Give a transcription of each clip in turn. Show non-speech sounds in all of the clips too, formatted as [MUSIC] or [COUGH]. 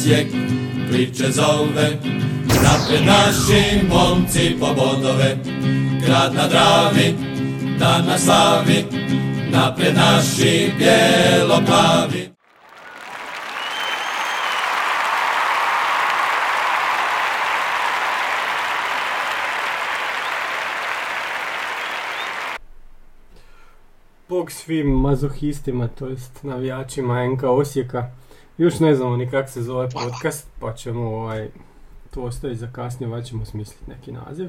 Osijek priče zove. Napred naši momci po bodove, grad na Dravi, dan na slavi. Napred naši bijelo-plavi. Bog svim mazohistima, to jest navijačima NK Osijeka. Još ne znamo ni kak se zove podcast, pa ćemo ovaj, to ostaviti za kasnije, ovaj ćemo smisliti neki naziv.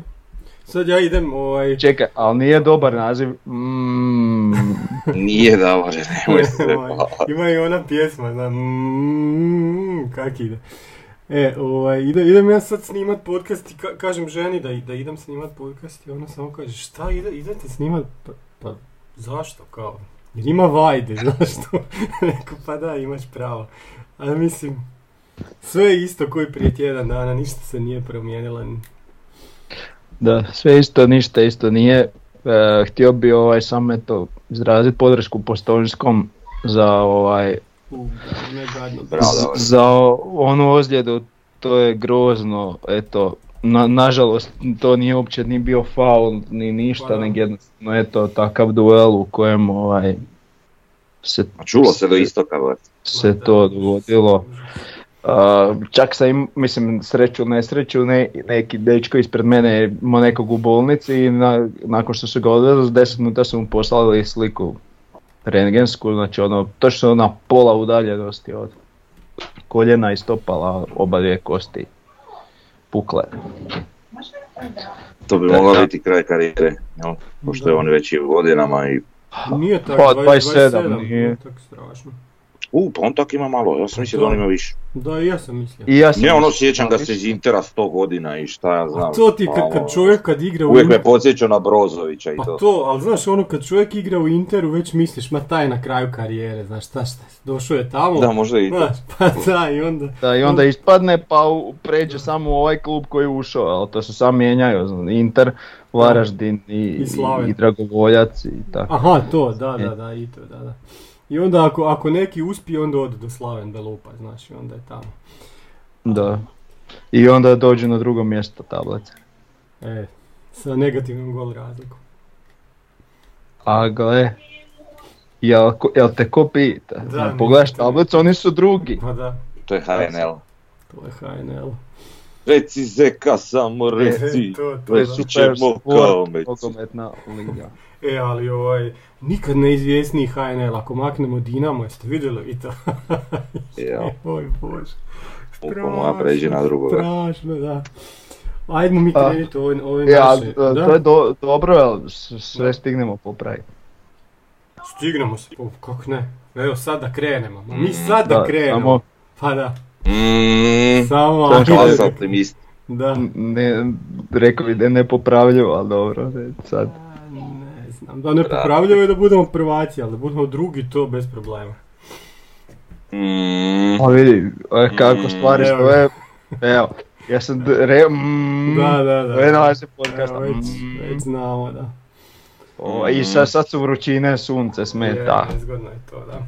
Sad ja idem ovaj... Čekaj, ali nije dobar naziv. Mm, [LAUGHS] Nije dobar, nemoj [LAUGHS] se ovaj, ima i ona pjesma, znam, mm, kak ide. E, ovaj, ide, idem ja sad snimat podcast i ka- kažem ženi da, da idem snimat podcast i ona samo kaže šta ide, idete snimat? Pa, pa zašto kao? Jer ima vajde, [LAUGHS] zašto? Rekao pa da imaš pravo. Ali mislim, sve je isto koji prije tjedan dana, ništa se nije promijenilo. ni- Da, sve isto, ništa isto nije. E, htio bi ovaj samo eto izraziti podršku Postojnskom za ovaj U, ne z- za onu ozljedu, to je grozno, eto, na, nažalost to nije uopće ni bio faul ni ništa, Pa nego jednostavno eto takav duel u kojem ovaj se, A čulo se do istoka, se to dogodilo. A, čak sam im, mislim, sreću nesreću, ne, neki dečko ispred mene je imao nekog u bolnici i na- nakon što su ga odvezli, s 10 minuta su mu poslali sliku rentgensku, znači ono, točno na pola udaljenosti od koljena i stopala oba dvije kosti pukle. To bi Da, moglo da. biti kraj karijere, jel? pošto je on već i u godinama i... Nije tako, Pa, 27, 27, nije. tako strašno. U, pa on tak ima malo, ja sam mislio da on ima više. Da, i ja sam mislio. I ja sam Ne, ono sjećam ga se iz Intera 100 godina i šta ja znam. A to ti pa kad, ono, kad čovjek kad igra u Uvijek me podsjeća na Brozovića i pa to. to, ali znaš ono kad čovjek igra u Interu već misliš ma taj na kraju karijere, znaš šta šta, došao je tamo, Da, možda i to. znaš, pa da i onda, Da, i onda ispadne pa u- pređe samo u ovaj klub koji je ušao, ali to se sam mijenjaju, znam, Inter, Varaždin i, I Slaven. i Dragovoljac i tako. aha to, da, da, da, i to, da, da. I onda ako, ako neki uspije onda ode do Slaven da lupa, znaš, i onda je tamo. Da. I onda dođe na drugo mjesto tablice. E, sa negativnom gol razlikom. A gle, jel, ko- jel te ko pita? Da, pogledaš te- tablicu, oni su drugi. Pa da, To je HNL. to je HNL. Reci Zeka, samo reci. E, to, to, To je super kao liga. E, ali ovaj, nikad neizvjesniji HNL, ako maknemo Dinamo, jeste vidjeli vi to? [LAUGHS] Ja. Oj bože. Moja pređe na drugoga. Strašno, da. Ajdemo mi krenuti ove, ove Ja, naše. to Da? je do, dobro, ali sve stignemo popraviti. Stignemo se, o, kako ne. Evo sad da krenemo. Ma Mi sad da, Da, krenemo. samo- Pa da, Mm, samo ajde. Optimist. Da. Ne, rekao bi da je nepopravljivo, ali dobro, sad. Znam, da ne popravljaju da budemo prvaci, ali da budemo drugi, to bez problema. Mm, A vidi, e, kako stvari Evo stoje, evo, ja sam d- re, mm, Da, da, da. to je naše podcasta, Evo, već, mm. već znamo, da. O, I sad, sad su vrućine, sunce smeta, Je, nezgodno je to, da.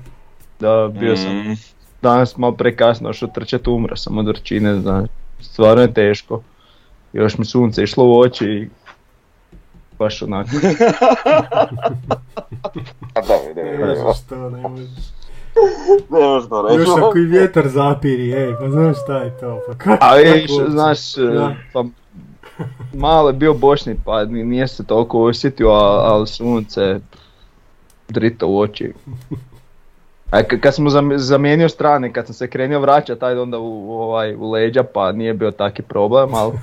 da bio sam mm, danas malo prekasno što trčat umro sam od vrućine, znaš, stvarno je teško. Još mi sunce išlo u oči i baš onako. [LAUGHS] A da, ne, Ne ne, ne, možeš to, ne možeš. ne možeš to reći. Još ako i vjetar zapiri, ej, pa znaš šta je to, pa kako? A vidiš, znaš, Da. pa malo je bio bošnji pa ni- nije se toliko osjetio, a- ali sunce drito u oči. A k- kad smo zam- zamijenio strane, kad sam se krenio vraćati, taj onda u, u ovaj, u leđa, pa nije bio taki problem, ali [LAUGHS]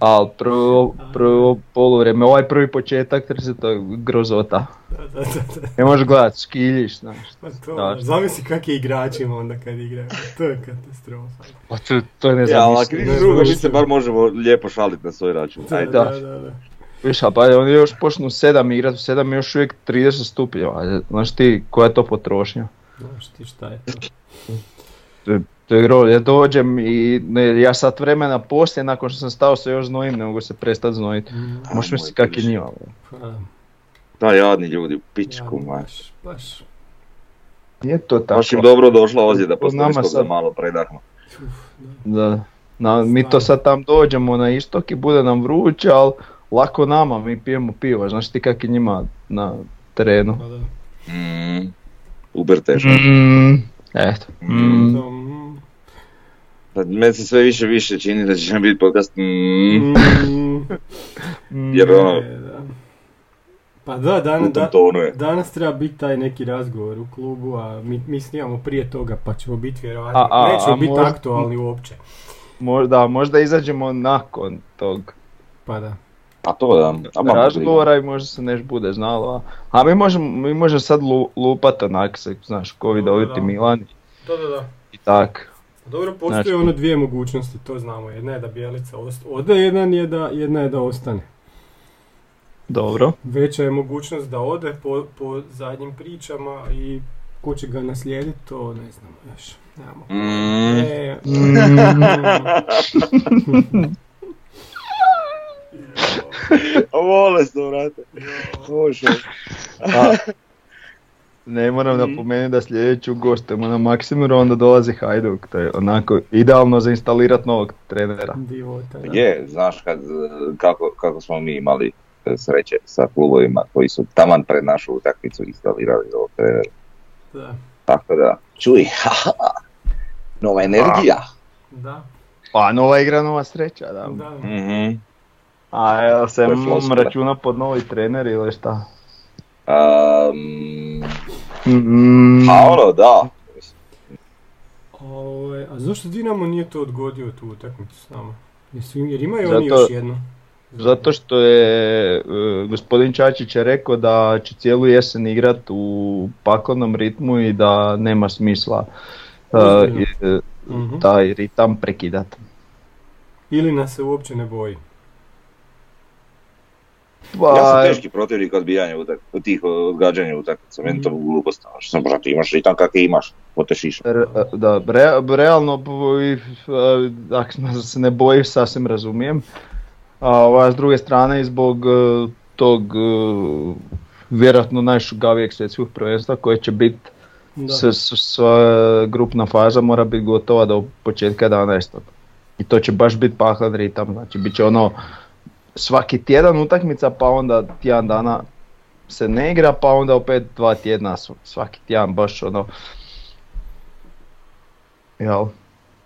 ali prvo, prvo poluvrijeme, ovaj prvi početak, trse to je grozota. Da, da, da, da. Ne možeš gledat, škiljiš, znaš. Pa to, Da. zamisli kak je igračima onda kad igraju, to je katastrofa. Pa to, to je Ja, ali drugo, mi se bar možemo lijepo šaliti na svoj račun. Da, Ajde. da, da. da, da. Viš, pa oni još počnu u 7 igrat, u 7 je još uvijek 30 stupnjeva, znaš ti koja je to potrošnja? Znaš ti šta je to? To je, ja dođem i ne, ja sat vremena poslije, nakon što sam stao se još znojim, ne mogu se prestat znojiti. Mm, Možeš misliti kak je njima. pa, Da, jadni ljudi, u pičku, ja, baš, baš. Nije to tako. Baš im dobro došla ozljeda Po posle nama niskog da sad- malo predahnu. Da. Na, mi to sad tam dođemo na istok i bude nam vruće, ali lako nama, mi pijemo pivo. Znaš ti kak je njima na terenu? Pa da. Mm, Uber teško. Mm, eto. Mm. Pa Meni se sve više više čini da će nam biti podcast. Mm, mm, [LAUGHS] jer ono, da. Pa da, dan, da, danas treba biti taj neki razgovor u klubu, a mi, mi snimamo prije toga pa ćemo biti vjerojatno, A- a- nećemo a biti možda- aktualni uopće. Možda, možda izađemo nakon tog Pa da. A to da. A ma, razgovora i možda se neš bude znalo. A, a mi možemo, mi možemo sad lu, lupat onak se, znaš, ko vidoviti da. Milan Da, da, da. i tak. Dobro, postoje Znači- ono dvije mogućnosti, to znamo. Jedna je da Bjelica ost- ode, jedan je da, jedna je da ostane. Dobro. Veća je mogućnost da ode po, po zadnjim pričama i ko će ga naslijediti, to ne znamo još. Nemamo. Mm. E, [LAUGHS] Vole se, vrate. Bože. Ne moram napomenuti da sljedeću gostujemo na Maksimiru, onda dolazi Hajduk. To je onako idealno za instalirati novog trenera. divota. Je, znaš kad, kako, kako smo mi imali e, sreće sa klubovima koji su taman pred našu utakmicu instalirali ovog trenera. Da, Tako da, čuj, nova energija. da, Pa nova igra, nova sreća, da. da. Mhm. A jel se računa pod novi trener ili šta? Um, Mm, a ono, da. Ovaj, a zašto Dinamo nije to odgodio tu utakmicu s nama? Jer imaju Zato- oni još jednu. Zato što je e, gospodin Čačić je rekao da će cijelu jesen igrat u paklenom ritmu i da nema smisla e, e, Mhm. taj ritam prekidat. Ili nas se uopće ne boji. Pa, Ja sam teški protivnik odbijanja utak, tih odgađanja utakmica, meni to glupost. Što sam, brate, imaš ritam kakve imaš, potešiš. re- da, re- realno ako se ne bojiš sasvim razumijem. A ova, s druge strane zbog e, tog e, vjerojatno najšugavijeg svjetskog prvenstva koje će biti Da. S, s- sva grupna faza mora biti gotova do početka 11. I to će baš biti pahlan ritam, znači bit će ono svaki tjedan utakmica pa onda tjedan dana se ne igra pa onda opet dva tjedna sv- svaki tjedan baš ono jel,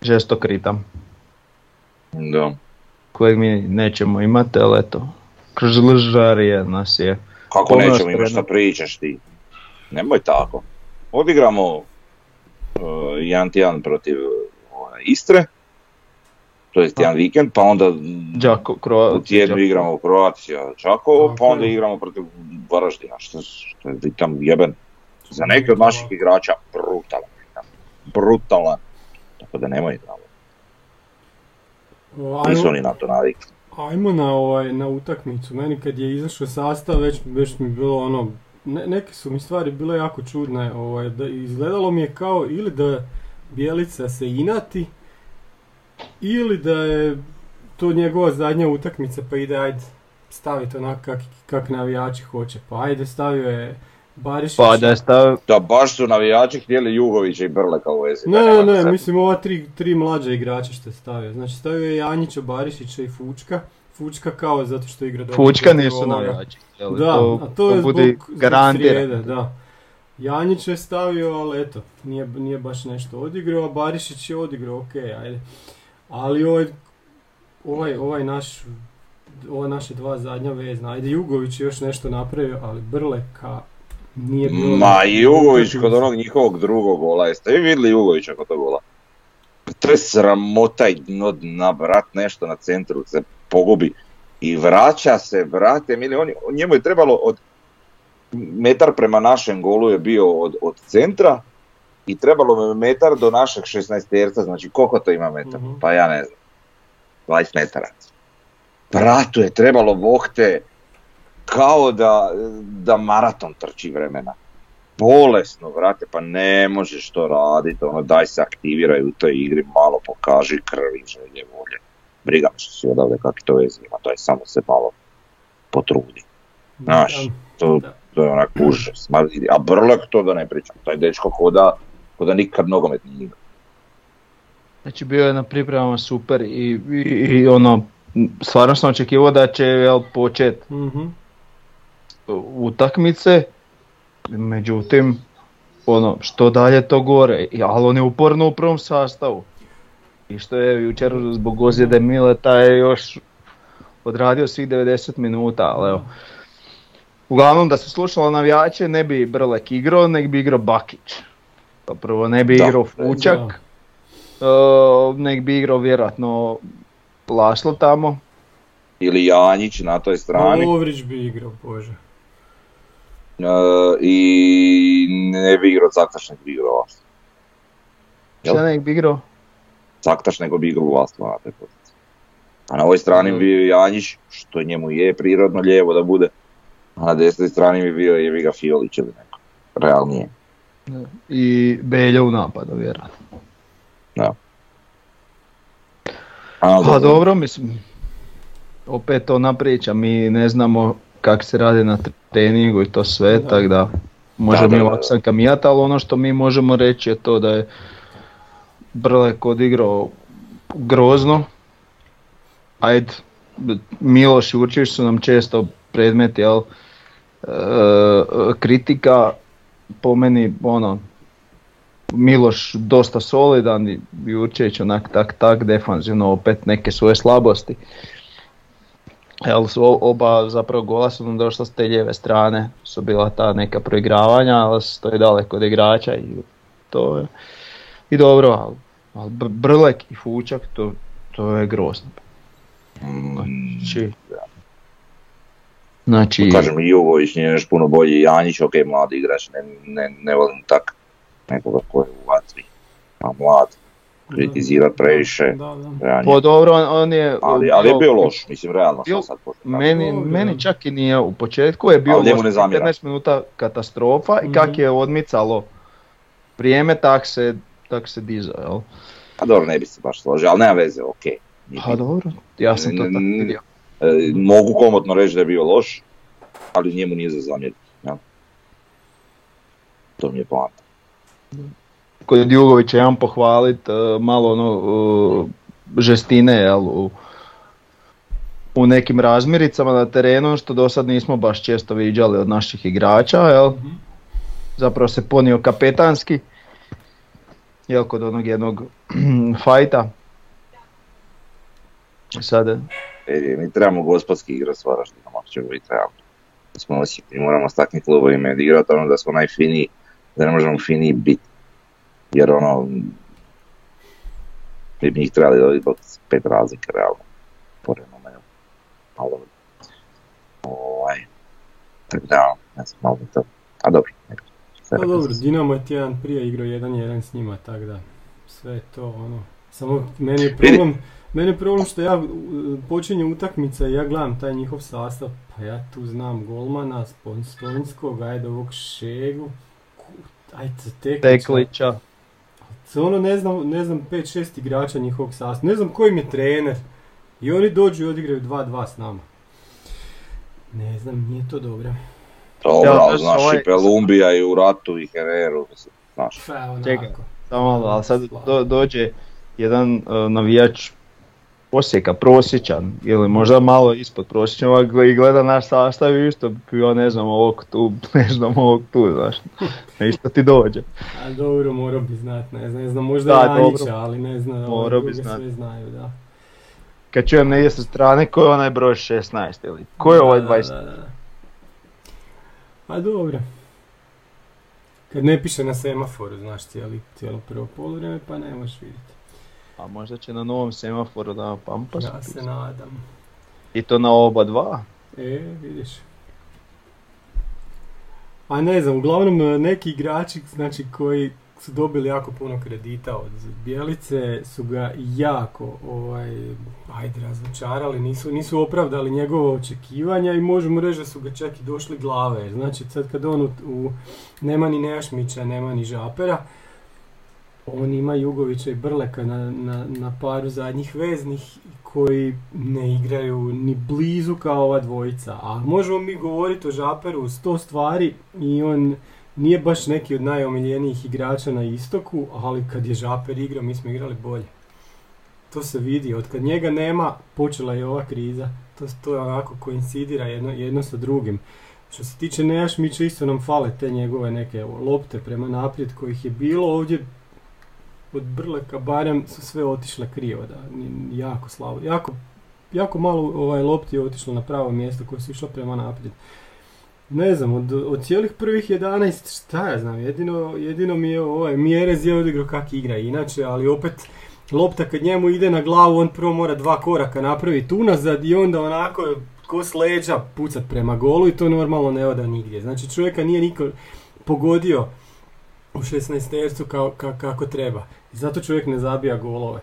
žestok ritam Da. kojeg mi nećemo imati, ali eto, kroz lžarije nas je. Kako nećemo imati šta spremno. pričaš ti? Nemoj tako. Odigramo uh, jedan tjedan protiv uh, Istre, to jest jedan vikend, pa onda Đako, Kro- u tjednu Đako- igramo Croatia Čakovo, pa onda igramo protiv Varaždina, što, što je ritam jeben. Za neke od naših igrača brutalan. Brutalan. Tako da nemoj tamo. Nisu oni na to navikli. Ajmo na, ovaj, na utakmicu. Meni kad je izašao sastav, već, već mi je bilo ono, ne, neke su mi stvari bile jako čudne. Ovaj, da, izgledalo mi je kao ili da Bjelica se inati, ili da je to njegova zadnja utakmica pa ide ajde staviti onak kak, kak navijači hoće. Pa ajde stavio je Barišić. Pa da je stav, Da baš su navijači htjeli Jugovića i Brleka u vezi. Ne, ne, ne, mislim ova tri, tri mlađa igrača što je stavio. Znači stavio je Janjića, Barišića i Fučka. Fučka kao zato što igra dobro Fučka nisu ovoga. navijači. jel? Da, a to je zbog, zbog srijede, da. Janjić je stavio, ali eto, nije, nije baš nešto odigrao, a Barišić je odigrao, ok, ajde. Ali ovaj, ovaj, ovaj naš, ova naše dva zadnja vezna, ajde Jugović još nešto napravio, ali Brleka nije bilo... Ma Jugović kod onog njihovog drugog gola, jeste vi vidjeli Jugovića kod tog gola? To je sramota i dno dna, brat, nešto na centru se pogubi i vraća se, brate, mili, on, njemu je trebalo od metar prema našem golu je bio od, od centra i trebalo je metar do našeg 16 terca, znači koliko to ima metar? Mhm. Pa ja ne znam, 20 metara. Bratu je trebalo vohte kao da, da maraton trči vremena. Bolesno, vrate, pa ne možeš to raditi, ono daj se aktiviraj u toj igri, malo pokaži krvi, želje, volje. Briga što si odavde kakvi to veze ima, daj samo se malo potrudi. Znaš, to to je onak užas. A Brlek to da ne pričam, taj dečko hoda, hoda nikad nogomet nije igrao. Znači bio je na pripremama super i, i, i ono, stvarno sam očekivao da će jel, počet Mhm. utakmice, međutim, ono, što dalje to gore, ali on je uporno u prvom sastavu. I što je jučer zbog ozljede Mileta je još odradio svih 90 minuta, ali evo. Uglavnom da se slušalo navijače ne bi Brlek igrao, nego bi igrao Bakić. Pa prvo ne bi Da, igrao Fučak, e, nek bi igrao vjerojatno Laslo tamo. Ili Janjić na toj strani. Lovrić bi igrao, bože. E, I ne bi igrao Caktaš, nego bi igrao Laslo. Šta nek bi igrao? Caktaš nego bi igrao Laslo na toj poziciji. A na ovoj strani bi bio Janjić, što njemu je prirodno lijevo da bude. A na desnoj strani bi bio jebi ga Fiolić ili neko. Realnije. I Belja u napadu, vjerojatno. A, Pa dobro, mislim, opet ona priča, mi ne znamo kako se radi na treningu i to sve, Da. tako da možemo Da, mi da, da. ovako sam kamijat, ali ono što mi možemo reći je to da je Brlek odigrao grozno. Ajde, Miloš i Určić su nam često predmet, jel, e, kritika, po meni, ono, Miloš dosta solidan i Jurčević onak tak tak defanzivno opet neke svoje slabosti. Jel su oba zapravo gola su nam došla s te lijeve strane, su bila ta neka proigravanja, ali stoji daleko od igrača i to je i dobro, ali, ali Br- Brlek i Fučak to, to je grozno. Znači, znači Kažem, i Jugović nije još puno bolji, Janjić, ok, mladi igrač, ne, ne, ne volim tak nekoga ko je u vatri, a mlad, kritizirat previše, Da, da. ja, pa dobro, on, on je... ali, ali je bio loš, mislim, realno bio- sad počeo. Meni, Dobro. meni čak i nije u početku je bio loš, ne zamjeram. 15 minuta katastrofa i Mhm. kak je odmicalo vrijeme tak se, tak se dizao, jel? A dobro, ne bi se baš složio, ali nema veze, ok. Pa dobro, ja sam to tako vidio. E, mogu komotno reći da je bio loš, ali njemu nije za zamjeriti. Ja? To mi je plan. Kod Jugovića imam pohvalit e, malo ono e, žestine, jel, u, u nekim razmiricama na terenu, što do sad nismo baš često viđali od naših igrača, jel? Mhm. Zapravo se ponio kapetanski, jel, kod onog jednog [CLEARS THROAT] fajta. Sad, E, mi trebamo gospodski igrat s Varaždinom, ako ćemo biti realni. Smo osjetni, moramo s takvim klubovima igrati ono da smo najfiniji, da ne možemo finiji biti. Jer ono, mi bi njih trebali dobiti zbog pet razlike, realno. Po renomenu. Ali dobro. Ovaj, tako da, ne znam, malo mi to. A dobro, neka. Sve Pa dobro. Dinamo je tjedan prije igrao 1-1 s njima, tako da sve to ono. Samo meni je problem, meni je problem što ja uh, počinje utakmica i ja gledam taj njihov sastav, pa ja tu znam golmana, Stonskog, ajde ovog Šegu, ajde Teklića. Teklića. Ono ne znam, ne znam 5-6 igrača njihovog sastava, ne znam koji im je trener. I oni dođu i odigraju 2-2 s nama. Ne znam, nije to dobro. Dobro, Ja, ali znaš, ovaj- i Pelumbija i u ratu i Hereru, znaš. Pa onako. Čekaj. Samo malo, ali sad do, dođe jedan uh, navijač Osijeka, prosječan, ili možda malo ispod prosječnog i gleda naš sastav i isto ja ne znam ovog tu, [LAUGHS] ne znam ovog tu, znaš, isto ti dođe. A dobro, morao bi znat, ne znam, ne znam, možda Da, Janjića, dobro. ali ne znam, Morao bi znat. sve znaju, da. Kad čujem negdje sa strane, ko je onaj broj 16 ili ko je ovaj Da, 20? da, da, da. A dobro. Kad ne piše na semaforu, znaš, cijeli, cijelo prvo poluvreme, pa ne možeš vidjeti. A možda će na novom semaforu da pampas. Ja se nadam. I to na oba dva. E, vidiš. A ne znam, uglavnom e, neki igrači znači, koji su dobili jako puno kredita od Bjelice su ga jako ovaj, ajde, razočarali, nisu, nisu opravdali njegova očekivanja i možemo reći da su ga čak i došli glave. Znači sad kad on u, u- nema ni Nejašmića, nema ni Žapera, on ima Jugovića i Brleka na, na, na paru zadnjih veznih koji ne igraju ni blizu kao ova dvojica. A možemo mi govoriti o Žaperu sto stvari i on nije baš neki od najomiljenijih igrača na istoku, ali kad je Žaper igrao, mi smo igrali bolje. To se vidi, od kad njega nema, počela je ova kriza. To, to je onako koincidira jedno, jedno sa drugim. Što se tiče Nejašmića, isto nam fale te njegove neke lopte prema naprijed kojih je bilo ovdje od Brleka barem su sve otišle krivo, da, jako slabo, jako, jako malo ovaj, lopti je otišlo na pravo mjesto koje su išle prema naprijed. Ne znam, od, od cijelih prvih 11, šta ja znam, jedino, jedino mi je ovaj, Mjerez je odigrao kak igra inače, ali opet lopta kad njemu ide na glavu, on prvo mora dva koraka napraviti unazad i onda onako ko s leđa pucat prema golu i to normalno ne oda nigdje. Znači čovjeka nije niko pogodio u 16 tercu kao, ka- kako treba. I zato čovjek ne zabija golove.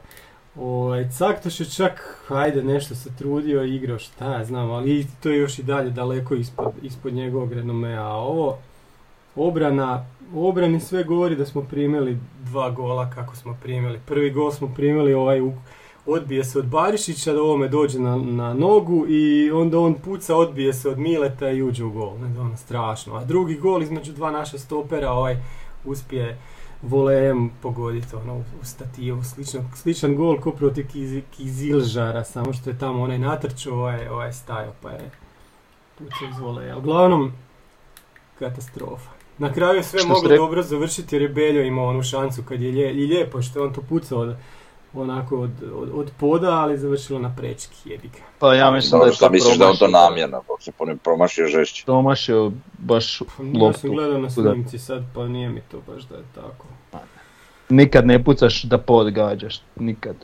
Ovaj, Caktoš je čak, hajde, nešto se trudio igrao, šta ja znam, ali to je još i dalje daleko ispod, ispod njegovog renomea. A ovo, obrana, obrani sve govori da smo primili dva gola kako smo primili. Prvi gol smo primili ovaj odbije se od Barišića, da ovome dođe na, na nogu i onda on puca, odbije se od Mileta i uđe u gol. Ne, ono, strašno. A drugi gol između dva naša stopera, ovaj uspije volejem pogoditi ono, u stativu. Sličan, sličan gol ko protiv Kiz, Kizilžara, samo što je tamo onaj natrčao, ovaj, ovaj stajao pa je pucao iz voleja. Uglavnom, katastrofa. Na kraju je sve rek- dobro završiti jer je Beljo imao onu šansu kad je i lijepo što je on to pucao od, onako od, od, od poda, ali završilo na prečki, jebi ga. Pa ja mislim da Dobro, je šta to misliš da on to namjerno, dok se promašio žešće. Promašio baš Pa Ja loptu. sam gledao na snimci sad, pa nije mi to baš da je tako. Nikad ne pucaš da pod gađaš, nikad.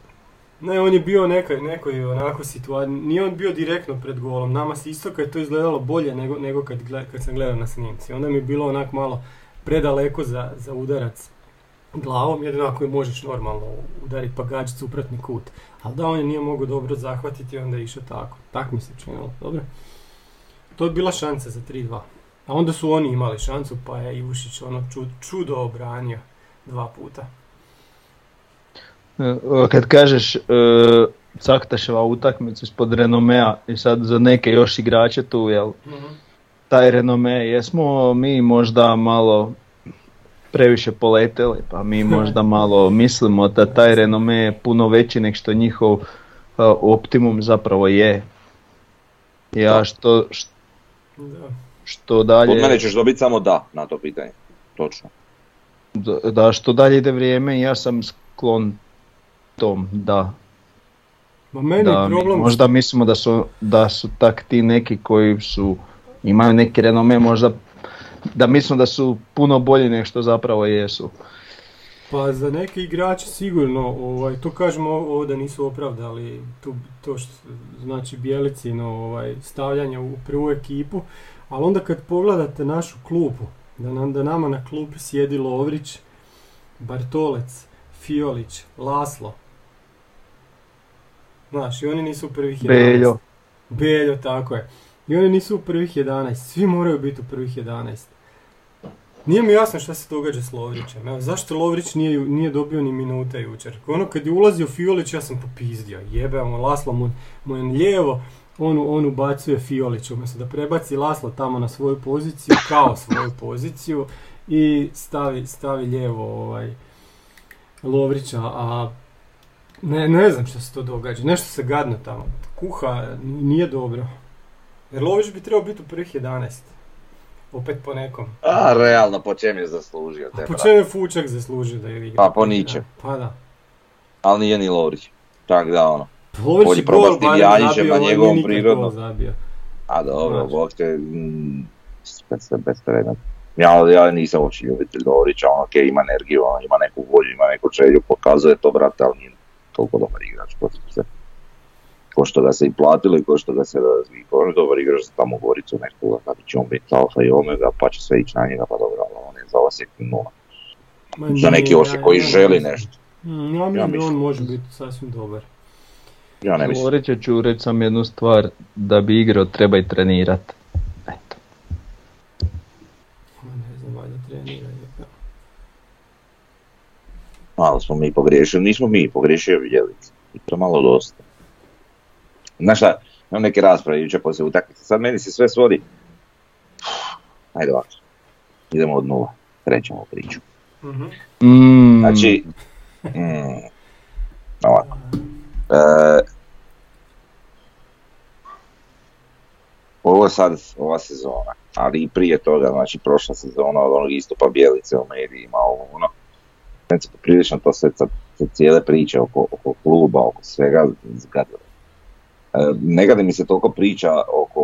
Ne, on je bio nekoj, nekoj onako situaciji, nije on bio direktno pred golom, nama s istoka je to izgledalo bolje nego, nego kad, kad sam gledao na snimci. Onda mi je bilo onak malo predaleko za, za udarac glavom, jedino ako je možeš normalno udariti pa gađati suprotni kut. Ali da on je nije mogao dobro zahvatiti, onda je išao tako. Tak mi se činilo, dobro. To je bila šansa za 3-2. A onda su oni imali šansu, pa je Ivušić ono čud, čudo obranio dva puta. E, Kad kažeš e, Caktaševa utakmicu ispod renomea i sad za neke još igrače tu, jel, taj renome, jesmo mi možda malo previše poleteli, pa mi [LAUGHS] možda malo mislimo da taj renome je puno veći nek što njihov e, optimum zapravo je. Ja što, što dalje... Od mene ćeš dobiti samo da na to pitanje. Točno. Da, da, što dalje ide vrijeme, ja sam sklon tom, da. Ma meni da problem možda mislimo da su, da su tak ti neki koji su, imaju neki renome, možda da mislimo da su puno bolji nego što zapravo jesu. Pa za neke igrače sigurno, ovaj, to kažemo ovo da nisu opravdali tu, to što znači Bjelicino ovaj, stavljanje u prvu ekipu, ali onda kad pogledate našu klupu, da, nam, da nama na klupi sjedi Lovrić, Bartolec, Fiolić, Laslo, Znaš, i oni nisu u prvih 11. Beljo. Beljo, tako je. I oni nisu u prvih 11, svi moraju biti u prvih 11. Nije mi jasno šta se događa s Lovrićem. Evo, zašto Lovrić nije, nije dobio ni minute jučer? Ono kad je ulazio Fiolić, ja sam popizdio. Jebe, mu Laslo mu, mu je lijevo, on, on ubacuje Fiolić, umjesto da prebaci Laslo tamo na svoju poziciju, kao svoju poziciju, i stavi, stavi lijevo ovaj, Lovrića, a ne, ne znam što se to događa, nešto se gadno tamo, kuha, nije dobro. Jer Lović bi trebao biti u prvih 11. Opet po nekom. A, realno, po čem je zaslužio A te, po brate. čemu je Fučak zaslužio da je igra? Pa po ničem. Pa da. Ali nije ni Lovrić. Tak da, ono. Lović je gol s tim Janićem zabio, na njegovom prirodnom. A dobro, Znači. bog te, mm, bez. Ja, ja nisam uopće ljubitelj Lovrića, on ok, ima energiju, on ima neku volju, ima neku želju, pokazuje to, brate, ali nije toliko dobar igrač, što se ko što ga se i platilo i ko što ga se razvije, ko je dobar igrač za tamo Goricu nekoga, kada će on biti alfa i omega, pa će sve ići na njega, pa dobro, ali on je za Osijek nula. Ma Za neki Osijek ja- koji ja želi mislim- nešto. Mm, Ja mislim da on može biti sasvim dobar. Ja ne mislim. Govorit ću reći sam jednu stvar, da bi igrao treba i trenirat. Eto. Ma ne znam, valjda trenira. Malo smo mi pogriješili, nismo mi pogriješili vidjeli. I to malo dosta. Znaš šta, imam neke rasprave jučer poslije utakmice, sad meni se sve svodi. Ajde ovako, idemo od nula, krećemo priču. Mm, Znači, mm, ovako. E, ovo je sad ova sezona, ali i prije toga, znači prošla sezona od onog istupa Bijelice u medijima, ovo ono. Meni se poprilično to sve cijele priče oko, oko kluba, oko svega zgadilo. E, ne gadi mi se toliko priča oko,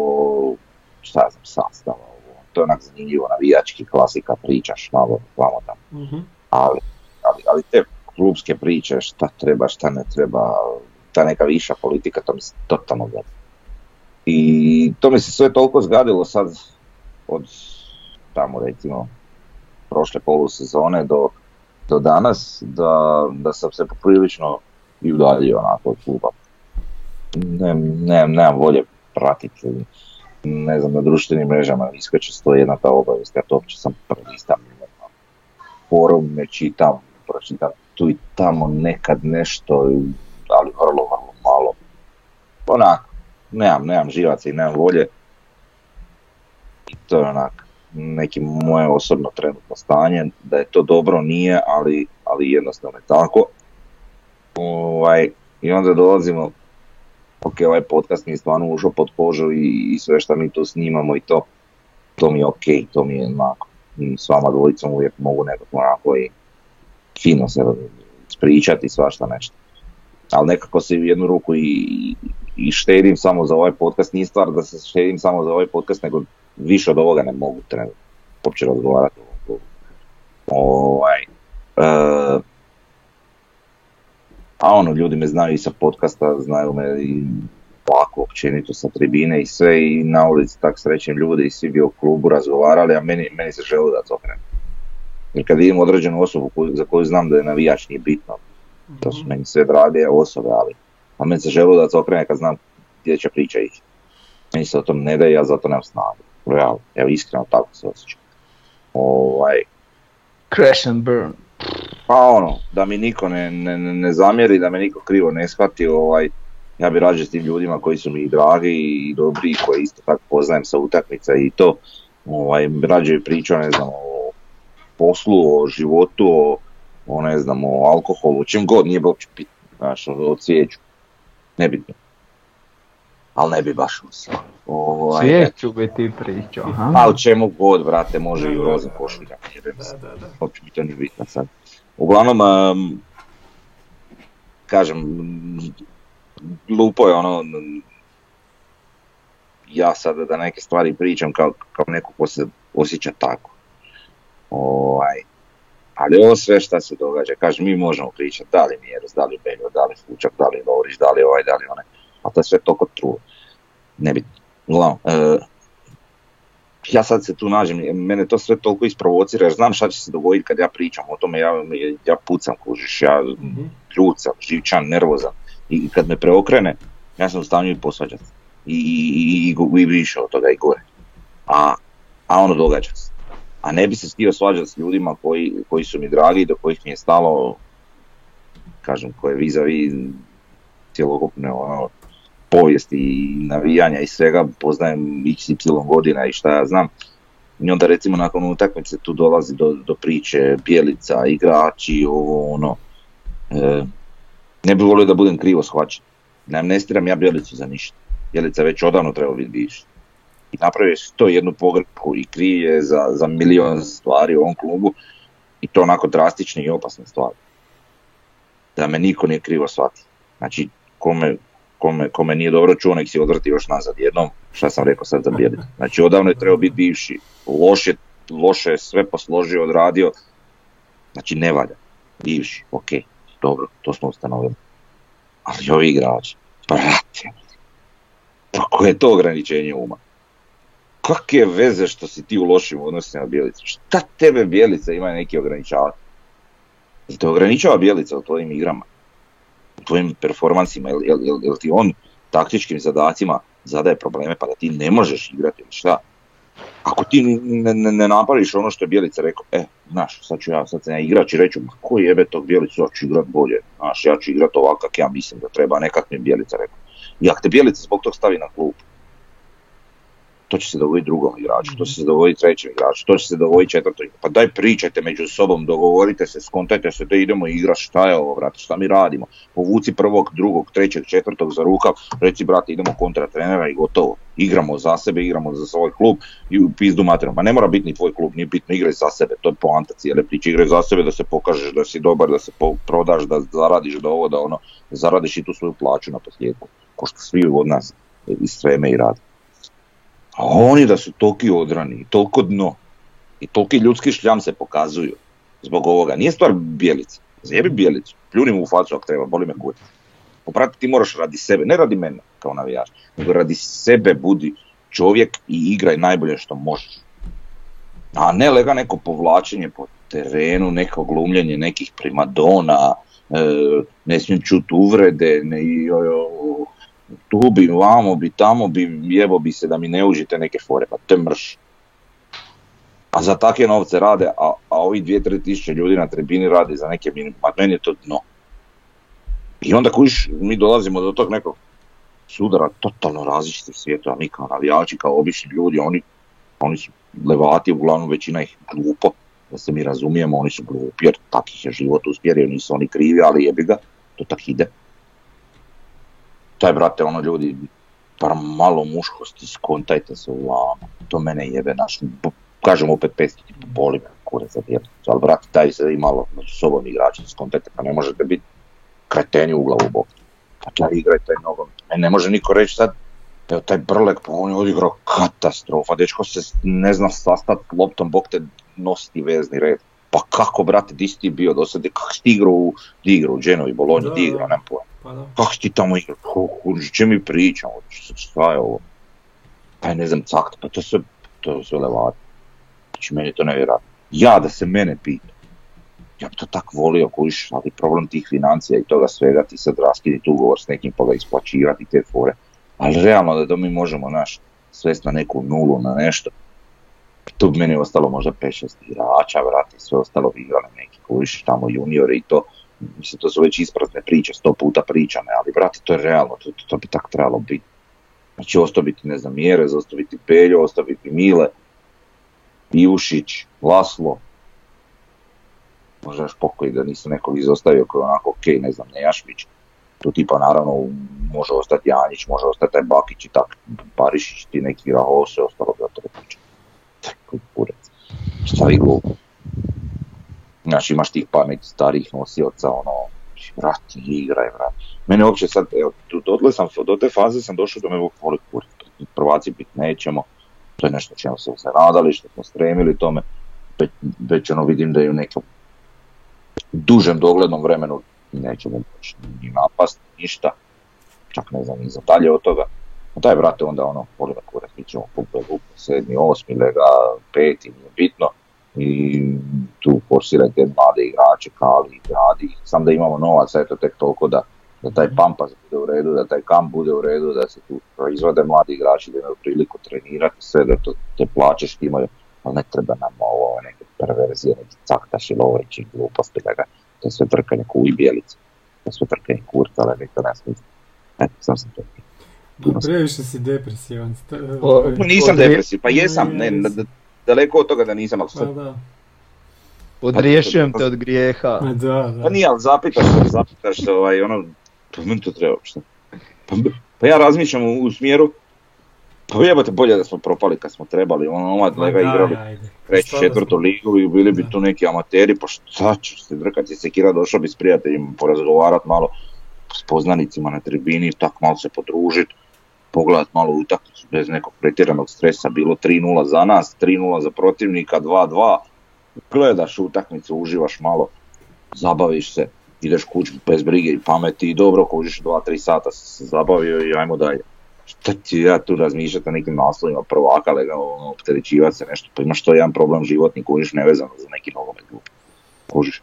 šta znam, sastava, ovo. to je onak zanimljivo, navijački klasika, pričaš malo, vamo tamo Mhm. ali, ali, ali te klubske priče, šta treba, šta ne treba, ta neka viša politika, to mi se totalno gadi. I to mi se sve toliko zgadilo sad od tamo recimo prošle polusezone do, do danas da, da sam se poprilično i udaljio onako od kluba. Ne, ne, nemam volje pratiti, ne znam, na društvenim mrežama iskače sto jedna ta obavijest, ja to uopće sam prelistam forume čitam, pročitam tu i tamo nekad nešto, ali vrlo, vrlo malo. Onako, nemam, nemam živaca i nemam volje. I to je onak, neki moje osobno trenutno stanje, da je to dobro nije, ali, ali jednostavno je tako. Ovaj, I onda dolazimo, ok, ovaj podcast mi je stvarno ušao pod kožu i, i sve što mi tu snimamo i to, to mi je ok, to mi je onako, i s vama dvojicom uvijek mogu nekako onako i fino se spričati svašta nešto. Ali nekako se u jednu ruku i, i štedim samo za ovaj podcast, nije stvar da se štedim samo za ovaj podcast, nego više od ovoga ne mogu trenutno uopće razgovarati o. Ovaj, e, a ono, ljudi me znaju i sa podcasta, znaju me i ovako općenito sa tribine i sve i na ulici tak srećem ljudi i svi bi o klubu razgovarali, a meni, meni se želi da to okrene. Jer kad vidim određenu osobu koju- za koju znam da je navijač nije bitno, to su meni sve drage osobe, ali a meni se želi da to okrene kad znam gdje će priča ići. Meni se o tom ne da i ja zato nemam snagu. Realno, evo iskreno tako se osjećam. Ovaj, Crash and burn. Pa ono, da mi niko ne, ne, ne- zamjeri, da me niko krivo ne shvati, ovaj, ja bi rađe s tim ljudima koji su mi dragi i dobri i koji isto tako poznajem sa utakmica i to, ovaj, rađe bi pričao, ne znam, o poslu, o životu, o, o ne znam, o alkoholu, čim god, nije bi uopće pitno, znaš, o, cvijeću, nebitno. Ali ne bi baš usao. Ovaj, Svijeću bi ti pričao, aha. a o čemu god, brate, može i u rozim košuljama, jebem se Da, da, da. uopće mi to nije bitno sad. Uglavnom, em, kažem, glupo je ono, ja sada da neke stvari pričam kao, kao neko ko se osjeća tako. Ovaj, ali ovo sve šta se događa, kažem, mi možemo pričati da li Mjeros, da li Beljo, da li Fučak, da li Lovrić, da li ovaj, da li onaj, a to je sve toliko truo. Nebitno. Uglavnom, e, ja sad se tu nađem, mene to sve toliko isprovocira jer znam šta će se dogoditi kad ja pričam o tome, ja, ja pucam kužiš, ja Mhm. sam, živčan, nervozan i kad me preokrene, ja sam u stanju i posvađati i, i, i, i, više od toga i gore. A, a ono događa se. A ne bi se htio svađati s ljudima koji, koji su mi dragi do kojih mi je stalo, kažem, koje vis-a-vis cjelokupne ono, povijesti i navijanja i svega, poznajem XY godina i šta ja znam. I onda recimo nakon utakmice tu dolazi do, do priče Bjelica, igrači, ovo ono. E, ne bi volio da budem krivo shvaćen. Ne amnestiram ja Bjelicu za ništa. Bjelica već odavno treba biti. I napravio to jednu pogrešku i krije za, za milion stvari u ovom klubu i to onako drastične i opasne stvari. Da me niko nije krivo shvatio. Znači, kome, kome, kome nije dobro čuo, nek si odvrti još nazad jednom, šta sam rekao sad za Bjelicu. Znači, odavno je trebao biti bivši, loše, loše je sve posložio, odradio, znači ne valja, bivši, ok, dobro, to smo ustanovili. Ali ovi igrači, brate, pa koje je to ograničenje uma? Kakve veze što si ti u lošim odnosima na Bjelicu? Šta tebe Bjelica ima neki ograničavati? Jel te ograničava Bjelica u tvojim igrama? Tvojim performansima? Jel, jel, jel, jel ti on taktičkim zadacima zadaje probleme pa da ti ne možeš igrati ili šta? Ako ti ne, ne, ne napraviš ono što je Bjelica rekao, e, znaš, sad ću ja, sad sam ja igrač i reću, ma ko jebe tog Bjelicu, ja ću igrat bolje, znaš, ja ću igrat ovako kak ja mislim da treba, nekak mi je Bjelica rekao. I ako te Bjelica zbog tog stavi na klub, to će se dogoditi drugom igraču, to će se dogoditi trećem igraču, to će se dogoditi četvrtom. Pa daj pričajte među sobom, dogovorite se, skontajte se da idemo igrati, šta je ovo, brate, šta mi radimo. Povuci prvog, drugog, trećeg, četvrtog za rukav, reci, brate, idemo kontra trenera i gotovo. Igramo za sebe, igramo za svoj klub i u pizdu materiju. Ma ne mora biti ni tvoj klub, nije bitno, igraj za sebe, to je poanta cijele priče. Igraj za sebe da se pokažeš da si dobar, da se prodaš, da zaradiš da ovo, da ono, zaradiš i tu svoju plaću na posljedku. Ko što svi od nas streme i rade. A oni da su toliki odrani, toliko dno i toliki ljudski šljam se pokazuju zbog ovoga. Nije stvar bijelice. Zajebi bijelicu, pljuni mu u facu ako treba, boli me kurac. Poprati ti moraš radi sebe, ne radi mene kao navijač, nego radi sebe budi čovjek i igraj najbolje što možeš. A ne lega neko povlačenje po terenu, neko glumljenje nekih primadona, e, ne smijem čuti uvrede, ne, tu bi, vamo bi, tamo bi, jebo bi se da mi ne užite neke fore, pa to je mrš. A za takve novce rade, a, a ovi dvije, tri tisuće ljudi na tribini radi za neke minimum, pa meni je to dno. I onda kuš, mi dolazimo do tog nekog sudara totalno različitih svijeta, mi kao navijači, kao obični ljudi, oni, oni su levati, uglavnom većina ih glupo, da se mi razumijemo, oni su glupi jer takih je život uspjerio, nisu oni krivi, ali jebi ga, to tak ide taj brate, ono ljudi, par malo muškosti, skontajte se u to mene jebe, naš, kažem opet 500 boli me kure za djecu, ali brate, daj se i malo među sobom igrači, skontajte, pa ne možete biti kreteni u glavu bok. Pa taj igraj taj nogom, e, ne može niko reći sad, evo taj Brlek, pa on je odigrao katastrofa, dečko se ne zna sastat loptom, bok te nositi vezni red. Pa kako, brate, di si ti bio do sada, kako si ti igrao u, di igrao? U Genovi, Bolonji, di igrao, nemam pojma. Pa da. Ti tamo igra? Če mi pričamo? Šta je ovo? Pa ne znam, cakt, pa to sve, to sve levati. Znači, meni je to nevjerojatno. Ja da se mene pita, ja bi to tak volio kojiš, ali problem tih financija i toga svega, ti sad raskiditi ugovor s nekim pa ga isplaćivati te fore. Ali realno da to mi možemo naš svest na neku nulu, na nešto. Tu bi meni ostalo možda 5-6 igrača, vrati, sve ostalo bi igrali neki kojiš tamo juniori i to mislim, to su već isprazne priče, sto puta pričane, ali brate, to je realno, to, to bi tako trebalo biti. Znači, ostaviti, ne znam, Mjerez, ostaviti Peljo, ostaviti Mile, Ivušić, Laslo, možda još pokoj da nisam nekog izostavio koji je onako ok, ne znam, Nejašmić, tu tipa naravno može ostati Janjić, može ostati taj Bakić i tak, Parišić, ti neki Raho, sve ostalo da to. Tako kurec. Šta vi Znači imaš tih par nekih starijih nosioca, ono, vrati, igraj, vrati. Mene uopće sad, evo, dotle sam, do te faze sam došao da me voli kurac. Prvaci bit nećemo, to je nešto čemu se radali, što smo stremili tome. Već, već ono vidim da je u nekom dužem doglednom vremenu nećemo ni napast, ništa, čak ne znam ni za dalje od toga. A taj brate onda ono, voli da kurac, mi ćemo sedmi, osmi, lega, peti, nije bitno i tu forsirajte mlade igrače, Kali, gradi, sam da imamo novaca, eto tek toliko da, da taj mhm. pampas bude u redu, da taj kamp bude u redu, da se tu proizvode mladi igrači, da imaju priliku trenirati sve, da to, te plaće štimaju, ali ne treba nam ovo neke perverzije, neki caktaš i lovrić i gluposti, da ga, to je sve trkanje kuj bijelice, to je sve trkanje kurca, ali to ne smisli. Eto, sam sam to. Previše si depresivan. nisam depresivan, pa jesam, ne, daleko od toga da nisam, ali sad... Da. Odriješujem te od grijeha. Da, da. Pa nije, ali zapitaš se, zapitaš se, ovaj, ono, pa meni to treba, šta? Pa, pa ja razmišljam u, u smjeru, pa jebate bolje da smo propali kad smo trebali, ono, omad lega igrali treću, četvrtu ligu i bili bi tu neki amateri, pa šta ću se drkati, se kira došao bi s prijateljima porazgovarat malo s poznanicima na tribini, tak malo se podružit, pogledat malo utakmicu bez nekog pretjeranog stresa, bilo 3-0 za nas, 3-0 za protivnika, 2-2, gledaš utakmicu, uživaš malo, zabaviš se, ideš kuć bez brige i pameti i dobro, kužiš 2-3 sata se zabavio i ajmo dalje. Šta ti ja tu razmišljati o nekim naslovima prvaka, lega, ono, opterećivati se nešto, pa imaš to jedan problem životni, kužiš nevezano za neki nogomet glup. Kužiš.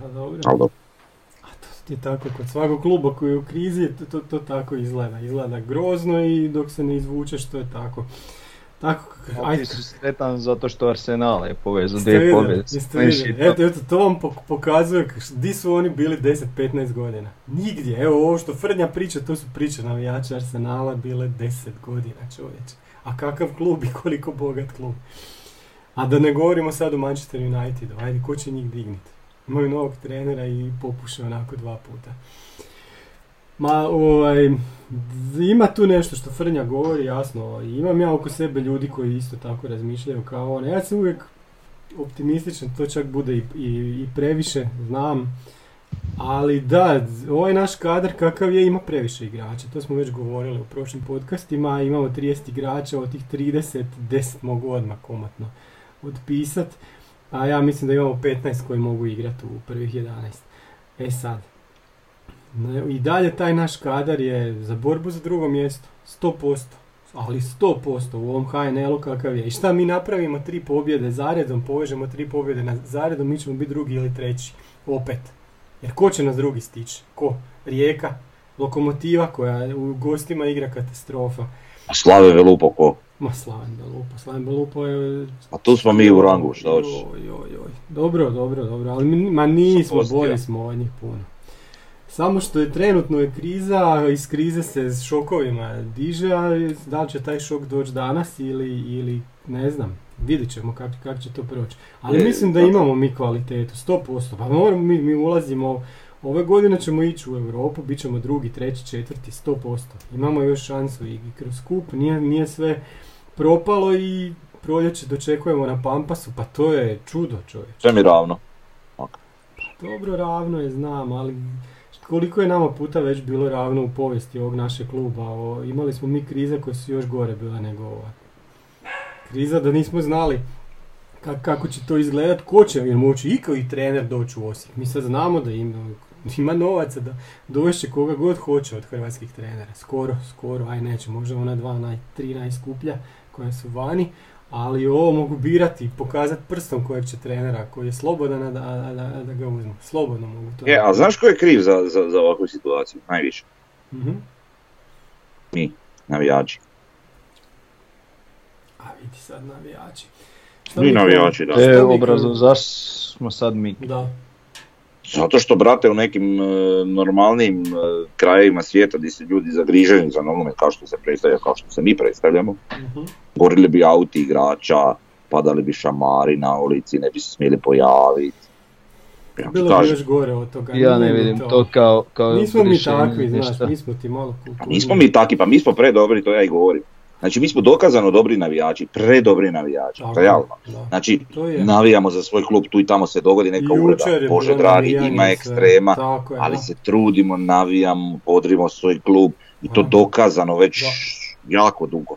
Pa dobro. Dobro je tako kod svakog kluba koji je u krizi, to, to, to tako izgleda. Izgleda grozno i dok se ne izvučeš to je tako. Tako, ajde. su sretan zato što Arsenal je povezao dvije pobjede. Eto, eto, to vam pok- pokazuje di su oni bili 10-15 godina. Nigdje. Evo ovo što Frnja priča, to su priče navijača Arsenala bile 10 godina čovječe. A kakav klub i koliko bogat klub. A da ne govorimo sad o Manchester Unitedu. Ajde, ko će njih digniti? Imaju novog trenera i popuše onako dva puta. Ma, ovaj, ima tu nešto što Frnja govori, jasno. ovaj, Imam ja oko sebe ljudi koji isto tako razmišljaju kao on. Ja sam uvijek optimističan, to čak bude i, i, i previše, znam. Ali da, ovaj naš kadar kakav je ima previše igrača, to smo već govorili u prošlim podcastima, imamo 30 igrača, od tih 30, 10 mogu odmah komatno otpisat, a ja mislim da imamo 15 koji mogu igrati u prvih 11. E sad, i dalje taj naš kadar je za borbu za drugo mjesto, 100%. Ali 100% u ovom HNL-u kakav je. I šta mi napravimo tri pobjede zaredom, povežemo tri pobjede na zaredom, mi ćemo biti drugi ili treći. Opet. Jer ko će nas drugi stići? Ko? Rijeka? Lokomotiva koja u gostima igra katastrofa. A Slave Velupo ko? Ma Slaven Belupo, Slaven Belupo je... A tu smo mi u rangu, šta hoćeš? Joj, joj, joj. Dobro, dobro, dobro, ali mi, ma nismo, bolji smo od njih puno. Samo što je trenutno je kriza, iz krize se s šokovima diže, a da li će taj šok doći danas ili, ili ne znam, vidjet ćemo kako kak će to proći. Ali Je, mislim da imamo mi kvalitetu, 100%, pa moramo, mi, mi ulazimo, ove godine ćemo ići u Europu, bit ćemo drugi, treći, četvrti, 100%. Imamo još šansu i kroz kup, nije, nije sve propalo i proljeće dočekujemo na Pampasu, pa to je čudo čovječ. Sve mi ravno. Dobro ravno je, znam, ali koliko je nama puta već bilo ravno u povijesti ovog našeg kluba. O, imali smo mi krize koje su još gore bile nego ova. Kriza da nismo znali ka- kako će to izgledat, ko će, jer moći i kao i trener doći u Osijek. Mi sad znamo da ima, ima novaca da dovešće koga god hoće od hrvatskih trenera. Skoro, skoro, aj neće, možda ona dva, naj, tri najskuplja koja su vani, ali ovo mogu birati i pokazati prstom kojeg će trenera, koji je slobodan a da, a da, da ga uzmu. Slobodno mogu to. E, a znaš ko je kriv za, za, za ovakvu situaciju? Najviše. Mhm. Mi, navijači. A vidi sad navijači. Šta Mi mi navijači, da. E, kao- zašto smo sad mi? Da. Zato što, brate, u nekim e, normalnim e, krajevima svijeta gdje se ljudi zagrižaju za nogomet kao što se predstavlja, kao što se mi predstavljamo, Mhm. gorili bi auti igrača, padali bi šamari na ulici, ne bi se smjeli pojaviti. Ja Bilo bi još gore od toga. Ja ne vidim to kao, kao Nismo mi takvi, znaš, mi smo ti malo Pa kulturni. nismo mi taki, pa mi smo predobri, to ja i govorim. Znači mi smo dokazano dobri navijači, predobri navijači, Tako, realno. da. Znači, navijamo za svoj klub, tu i tamo se dogodi neka je Bože dragi, ima ekstrema, Tako ali da. se trudimo, navijamo, bodrimo svoj klub i to Da. dokazano već Da. jako dugo.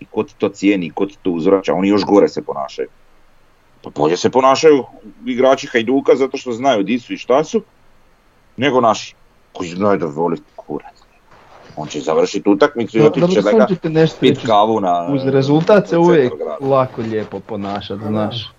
I ko ti to cijeni, ko ti to uzvraća, oni još gore se ponašaju. Pa bolje se ponašaju igrači Hajduka zato što znaju di su i šta su, nego naši, koji znaju da voli kurac. On će završiti utakmicu i otići će da ga pit reći. kavu na Uz rezultat se uvijek lako lijepo ponašati, znaš.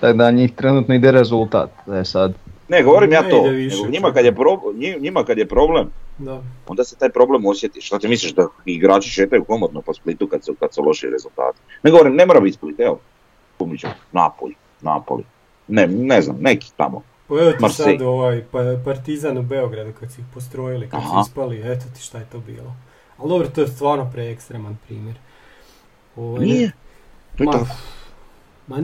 Tako da njih trenutno ide rezultat. E sad, Ne, govorim ja to. ide više, nego njima, kad je pro- njima kad je problem, Da. onda se taj problem osjeti. Šta ti misliš da igrači šetaju komodno po Splitu kad su, kad su loši rezultati? Ne govorim, ne mora biti Split, evo. Pumiću, Napoli, Napoli. Ne, ne znam, neki tamo. Pa evo ti Marseille. sad ovaj pa, Partizan u Beogradu kad su ih postrojili, kad Aha. su ispali, eto ti šta je to bilo. Ali dobro, to je stvarno preekstreman primjer. Ovaj, Nije. To je Ma, tako. Ma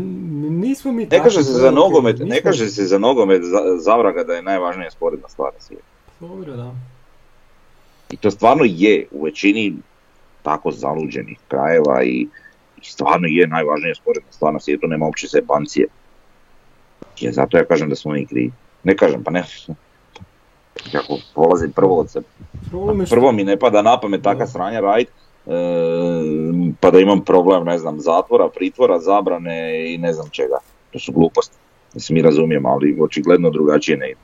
nismo mi Ne kaže se za nogomet, ne nismo- kaže se za nogomet za, zavraga da je najvažnija sporedna stvar na svijetu. Dobro, da. I to stvarno je u većini tako zaluđenih krajeva i, i stvarno je najvažnija sporedna stvar na svijetu, nema uopće zebancije. I zato ja kažem da smo mi krivi. Ne kažem, pa ne. Kako polazim prvo od sebe. Prvo mi ne pada na pamet taka sranja radit, e, pa da imam problem, ne znam, zatvora, pritvora, zabrane i ne znam čega. To su gluposti. Mislim, mi razumijemo, ali očigledno drugačije ne ide.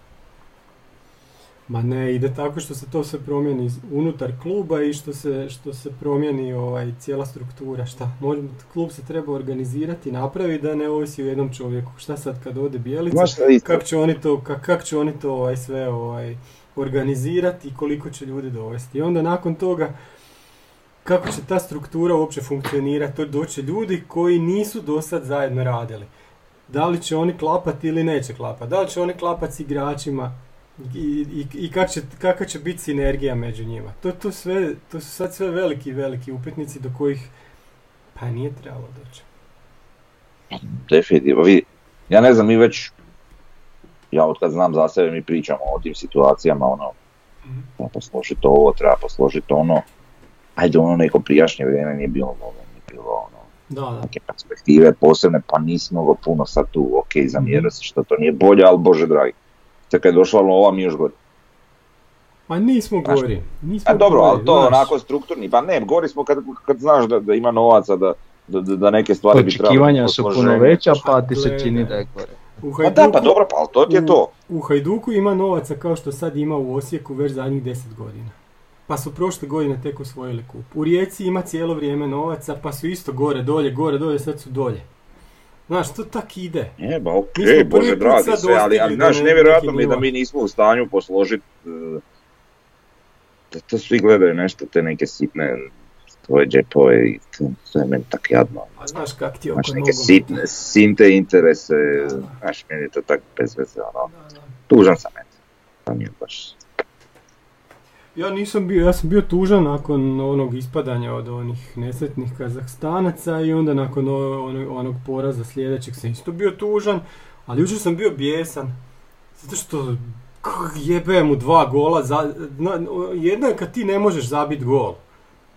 Ma ne, ide tako što se to sve promijeni unutar kluba i što se, što se promijeni ovaj, cijela struktura. Šta? Možda, klub se treba organizirati, napraviti da ne ovisi o jednom čovjeku. Šta sad kad ode Bijelica? Kako će oni to, kak, kak će oni to ovaj, sve ovaj, organizirati i koliko će ljudi dovesti. I onda nakon toga kako će ta struktura uopće funkcionirati, to doće ljudi koji nisu do sad zajedno radili. Da li će oni klapati ili neće klapati, da li će oni klapati s igračima i, i, i kak će, kakva će biti sinergija među njima. To, to, sve, to su sad sve veliki, veliki upitnici do kojih pa nije trebalo doći. Definitivno, vi, ja ne znam, mi već, ja od kad znam za sebe, mi pričamo o tim situacijama, ono, Mhm. treba posložiti ovo, treba posložiti ono, ajde ono neko prijašnje vrijeme nije bilo ovo, nije bilo ono, Da, da. neke perspektive posebne, pa nisi mogao puno sad tu, ok, zamjerio se što to nije bolje, ali bože dragi. Tek kad je došla ova mi još gori. Ma nismo Znaš, gori. Nismo A dobro, ali gori, to znaš. onako strukturni, pa ne, gori smo kad, kad znaš da, da ima novaca, da, da, da- neke stvari bi trebali Očekivanja su puno veća, Pa pa ti se čini da je gore. U Pa da, pa dobro, pa ali to ti je to. U, u Hajduku ima novaca kao što sad ima u Osijeku već zadnjih 10 godina. Pa su prošle godine tek osvojili kup. U Rijeci ima cijelo vrijeme novaca, pa su isto gore, dolje, gore, dolje, sad su dolje. Znaš, to tak ide. Je, ba okej, prvi bože dragi sve, ali, ali znaš, nevjerojatno mi je da mi nismo u stanju posložiti, e, da to svi gledaju nešto, te neke sitne tvoje džepove i to, to je meni tak jadno. A znaš kak ti oko Znaš, neke sitne, sinte interese, Da. znaš, meni je to tak bez veze, ono, Da, tužan sam eto. To mi je baš, Ja nisam bio, ja sam bio tužan nakon onog ispadanja od onih nesretnih Kazahstanaca i onda nakon onog, onog poraza sljedećeg sam isto bio tužan, ali jučer sam bio bijesan. Zato što k- jebe mu dva gola, za, na- jedno je kad ti ne možeš zabiti gol.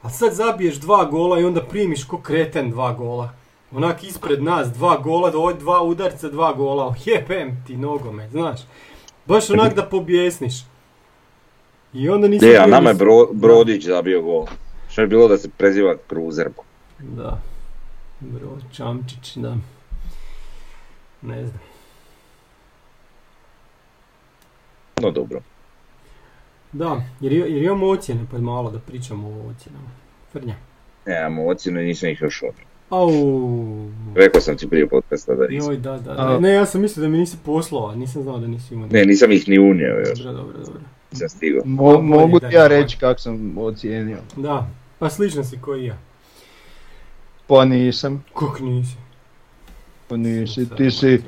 A sad zabiješ dva gola i onda primiš ko kreten dva gola. Onak ispred nas dva gola, dva udarca, dva gola. Jebem ti nogomet, znaš. Baš onak da pobjesniš. I onda nisam je, a nama je Bro, Brodić zabio gol. Što je bilo da se preziva Kruzer, Da. Bro, Čamčić, da. Ne znam. no dobro. Da, jer, jer imamo ocjene, pa malo da pričamo o ocjenama. Frnja. Nemamo ocjenu i nisam ih još odmah. Au. Rekao sam ti prije podcasta da nisam. Joj, da, da. Ne, ja sam mislio da mi nisi poslao, a nisam znao da nisi imao. Ne, nisam ih ni unio još, Dobro, dobro, dobro. Nisam stigao. Mo- mogu ti ja reći kako sam ocijenio. Da, pa sličan si koji ja. Pa nisam, Kok nisi? pa nisi, ti si,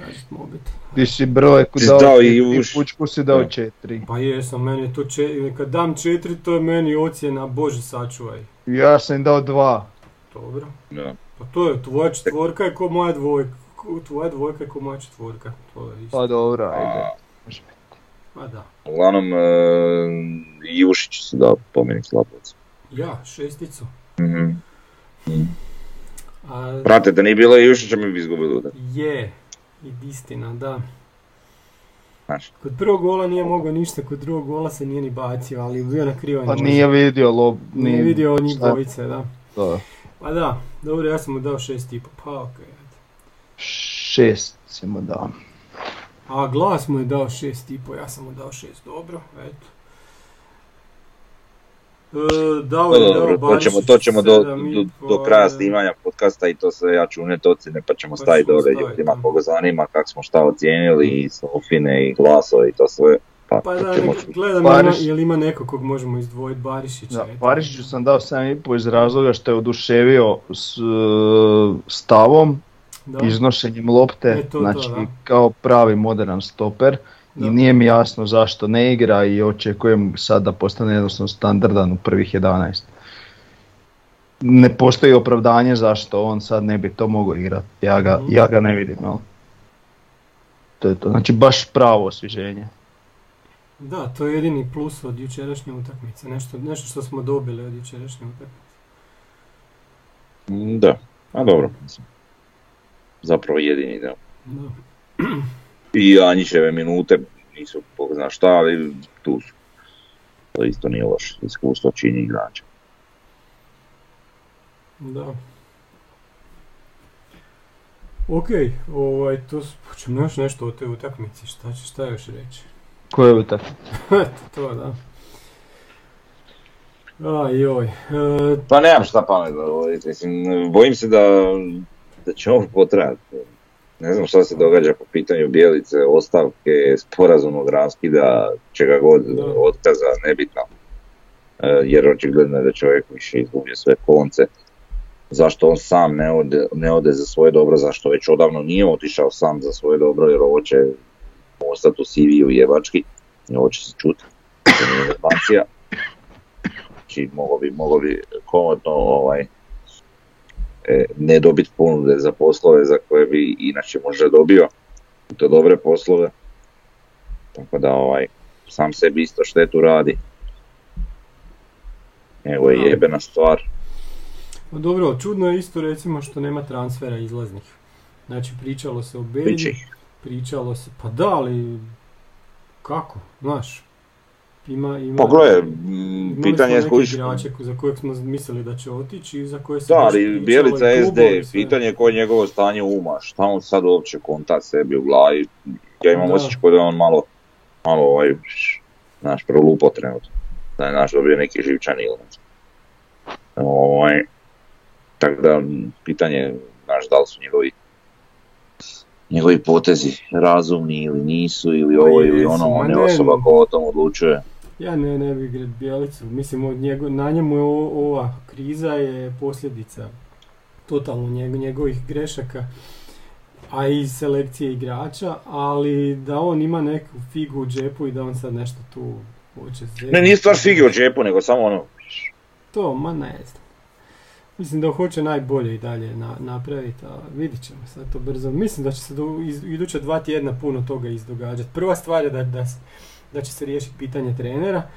ti si brojku dao, dao i četiri, uš. pučku si dao Da. četiri. Pa jesam, meni je to četiri, kad dam četiri, to je meni ocjena, bože sačuvaj. Ja sam dao dva. Dobro. Da. Pa to je, tvoja četvorka je ko moja dvojka. Tvoja dvojka je ko moja četvorka. To je isto. Pa dobro, ajde. Pa da. Uglavnom, e, Jušić si dao pomenik Slapovac. Ja, šesticu. Mhm. A, Brate, da nije bilo Jušića mi bi izgubili udar. je, i istina, da. Znaš, Kod prvog gola nije mogao ništa, kod drugog gola se nije ni bacio, ali bio na krivoj Pa nije vidio lob, Nije vidio njih dvojice, da. Da. Pa da, dobro, ja sam mu dao šest i po, pa okej. ajde. Šest si mu dao. A glas mu je dao šest i po, ja sam mu dao šest, dobro, eto. E, dao je dao dobro, to ćemo, to ćemo do, do, do kraja snimanja podcasta i to sve ja ću unijeti ocjene pa ćemo Pa staviti dole ljudima koga zanima kako smo šta ocijenili i Sofine i glasove i to sve. Pa, Pa da, ćemo gledam ima, Bariš- jel ima neko kog možemo izdvojiti, Barišića. Da, eto. Parišiću sam dao 7,5 iz razloga što je oduševio s e, stavom, Da, iznošenjem lopte, E, to, to, znači da. kao pravi modern stoper. Da. I nije mi jasno zašto ne igra i očekujem sad da postane jednostavno standardan u prvih 11. Ne postoji opravdanje zašto on sad ne bi to mogao igrati. Ja ga, Mhm. ja ga ne vidim. jel? To je to. Znači baš pravo osvježenje. Da, to je jedini plus od jučerašnje utakmice, nešto, nešto što smo dobili od jučerašnje utakmice. Mm, Da, a dobro. Zapravo jedini da. I Anjićeve minute nisu bog zna šta, ali tu su. To isto nije loše, iskustvo čini igrača. Da. Ok, ovaj, to hoćemo još nešto o toj utakmici, šta će, šta još reći? Ko je utak? Eto, [LAUGHS] to da. Aj joj, e, Pa nemam šta pametno govoriti, mislim, bojim se da, da će ovo potrajati. Ne znam šta se događa po pitanju bijelice, ostavke, sporazumnog raskida, čega god, otkaza, nebitno. E, jer očigledno je da čovjek više izgubio sve konce. Zašto on sam ne ode, ne ode za svoje dobro, zašto već odavno nije otišao sam za svoje dobro, jer ovo će ostati u CV-u jebački, i ovo će se čuti. Znači, mogo bi, mogo bi komodno ovaj, ne dobiti ponude za poslove za koje bi inače možda dobio, to dobre poslove. Tako da ovaj, sam sebi isto štetu radi. Evo je jebena stvar. Pa dobro, čudno je isto recimo što nema transfera izlaznih. Znači pričalo se o Belji, pričalo se, pa da, ali kako, znaš, ima, ima, Pa gle, pitanje je koji igrače za kojeg smo mislili da će otići i za koje se Da, ali Bjelica i SD, sve. pitanje je koje je njegovo stanje uma, šta on sad uopće konta sebi u glavi. Ja imam osjećaj da je on malo, malo ovaj, znaš, prolupo trenutno. Da je naš dobio neki živčan ili. Ovaj, tako da, pitanje je, znaš, da li su njegovi njegovi potezi razumni ili nisu, ili Ma ovo ili ono, on je osoba koja o tom odlučuje. Ja ne, ne bi igrao Bjelicu, mislim od njego, na njemu je o- ova kriza je posljedica totalno njego, njegovih grešaka, a i selekcije igrača, ali da on ima neku figu u džepu i da on sad nešto tu hoće zeznut. Ne, nije stvar fige u džepu, nego samo ono, To, ma ne znam. Mislim da hoće najbolje i dalje na, napraviti, a vidit ćemo sad to brzo. Mislim da će se do, iz, iduća dva tjedna puno toga izdogađati. Prva stvar je da, da, da će se riješiti pitanje trenera.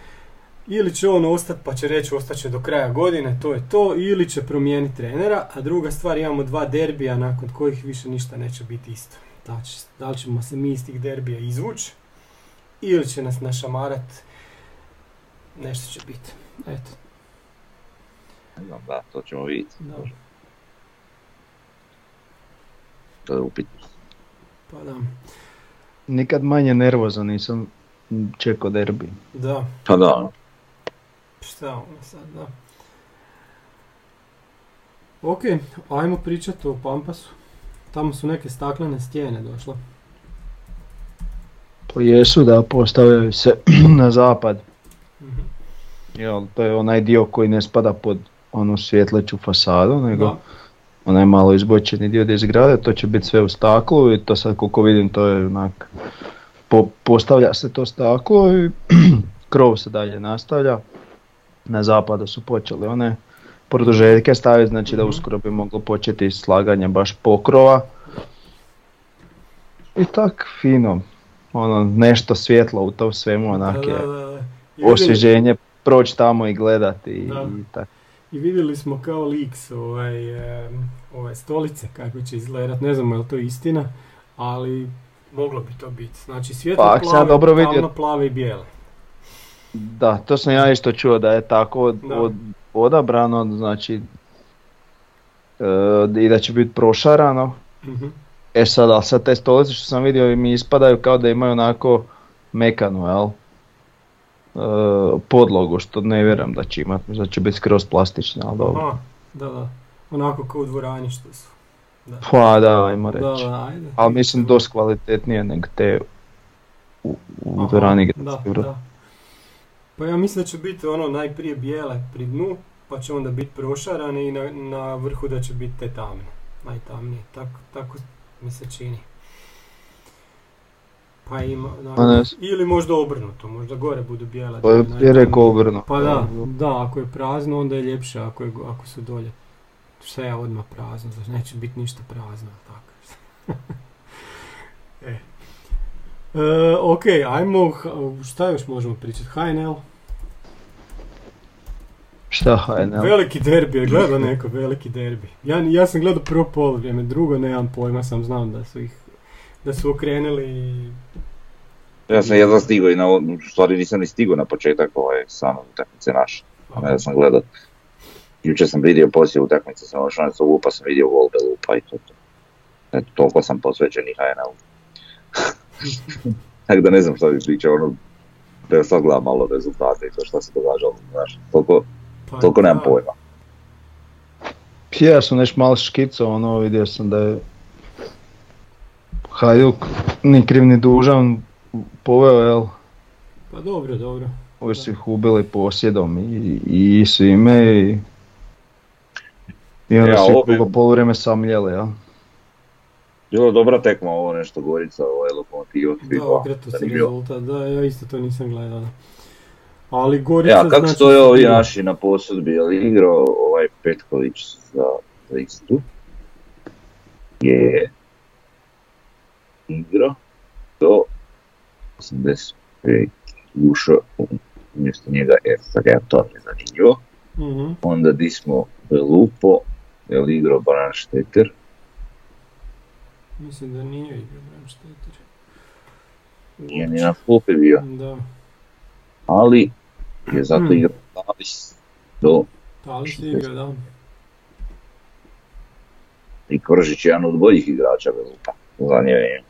Ili će on ostati pa će reći ostaće do kraja godine, to je to, ili će promijeniti trenera, a druga stvar imamo dva derbija nakon kojih više ništa neće biti isto. Znači, da li ćemo se mi iz tih derbija izvući, ili će nas našamarat, nešto će biti. Eto, da, to ćemo vidjeti. da. To je upitno. Pa da. Nikad manje nervozan nisam čekao derbi. Da, Pa da, šta ono sad, da. Ok, ajmo pričati o Pampasu. Tamo su neke staklene stijene došle. To jesu da postavljaju se [CLEARS THROAT] na zapad. Mhm. Jel, to je onaj dio koji ne spada pod onu svjetleću fasadu, nego Da. onaj malo izbočeni dio gdje zgrade, to će biti sve u staklu i to sad koliko vidim to je onak, po, postavlja se to staklo i [CLEARS THROAT] krov se dalje nastavlja. Na zapadu su počeli one produžetke staviti, znači da Mhm. uskoro bi moglo početi slaganje baš pokrova. I tak fino, ono nešto svjetlo u tom svemu onak je osvježenje, proći tamo i gledati i, Da. i tako. I vidjeli smo kao liks ovaj, ove stolice kako će izgledat, ne znamo je li to istina, ali moglo bi to biti. Znači svjetlo Pa, plave, dobro vidio- plave i bijele. Da, to sam ja isto čuo da je tako od, Da. od- odabrano, znači e, i da će biti prošarano. Mhm. E sad, ali sad te stolice što sam vidio mi ispadaju kao da imaju onako mekanu, jel? E, podlogu, što ne vjerujem da će imat, možda će biti skroz plastične, ali dobro. Aha, da, da. Onako kao u dvorani što su. Da, Pa da, ajmo reći. da, ajde. Ali mislim dosta kvalitetnije nego te u, u Aha, dvorani da, Gradske Vrh. da. Pa ja mislim da će biti ono najprije bijele pri dnu, pa će onda biti prošarane i na, na vrhu da će biti te tamne. Najtamnije. Tako, tako mi se čini. Pa ima, da, Pa ili možda obrnuto, možda gore budu bijele. Pa je rekao obrnuto. Pa da, da, ako je prazno onda je ljepše, ako, je, ako su dolje sve odmah prazno, znači neće biti ništa prazno, tako. [LAUGHS] e. E, ok, ajmo, šta još možemo pričati? HNL? Šta HNL? Veliki derbi, je gledao neko veliki derbi. Ja, ja sam gledao prvo polovrijeme, drugo nemam pojma, sam znao da su ih, da su okrenuli i... Ja sam jedva stigao i na, u stvari nisam ni stigao na početak ovaj same utakmice naše. Ne da sam gledao. Jučer sam vidio poslije utakmice, sam ošao na pa sam vidio gol Belupa i to. to. Eto, toliko sam posvećen i HNL. [LAUGHS] Tako da ne znam šta bi pričao, ono, da sad gledam malo rezultate i to šta se događalo, znaš, toliko, Pa toliko nemam pojma. Ja sam nešto malo škicao, ono, vidio sam da je Hajduk ni kriv ni dužan poveo, jel? Pa dobro, dobro. Ovi su ih ubili posjedom i, i svime i... I onda Ja, su ih ovo bi- drugo poluvreme samljeli, ja. Bilo je dobra tekma ovo nešto Gorica, ovo je Lokomotiva. Da, okreto se rezultat, da, ja isto to nisam gledao. da. Ali Gorica Ja, kako znači stoje ovi naši na posudbi, je li igrao ovaj Petković za listu? Je igrao do 85 ušao umjesto njega Efraga, to mi je zanimljivo. Mhm. Onda di smo Belupo, je li igrao Baran Šteter? Mislim da nije igrao Bram Šteter. Nije ni na klupi bio, Da, ali je zato Hmm. igrao Talis do ali si igrao, da. i Koržić je jedan od boljih igrača Belupa. Zanimljivo.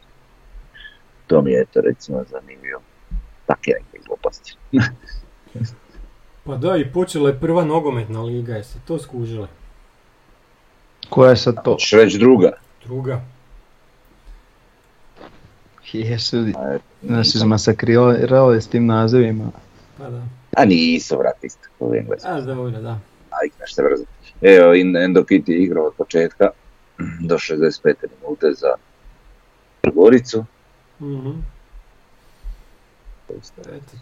To mi je eto recimo zanimljivo. Takve neke gluposti. [LAUGHS] Pa da, i počela je prva nogometna liga, jeste to skužili? Koja je sad to? Hoćeš reći druga? Druga. Jesu, A, nas izmasakrirali s tim nazivima. Pa da. A nisu, vrat, isto kao engleski. A, dobro, da. Ajde, nešto brzo. Evo, Endokit je igrao od početka do 65. minute za Goricu. Mhm. Eto,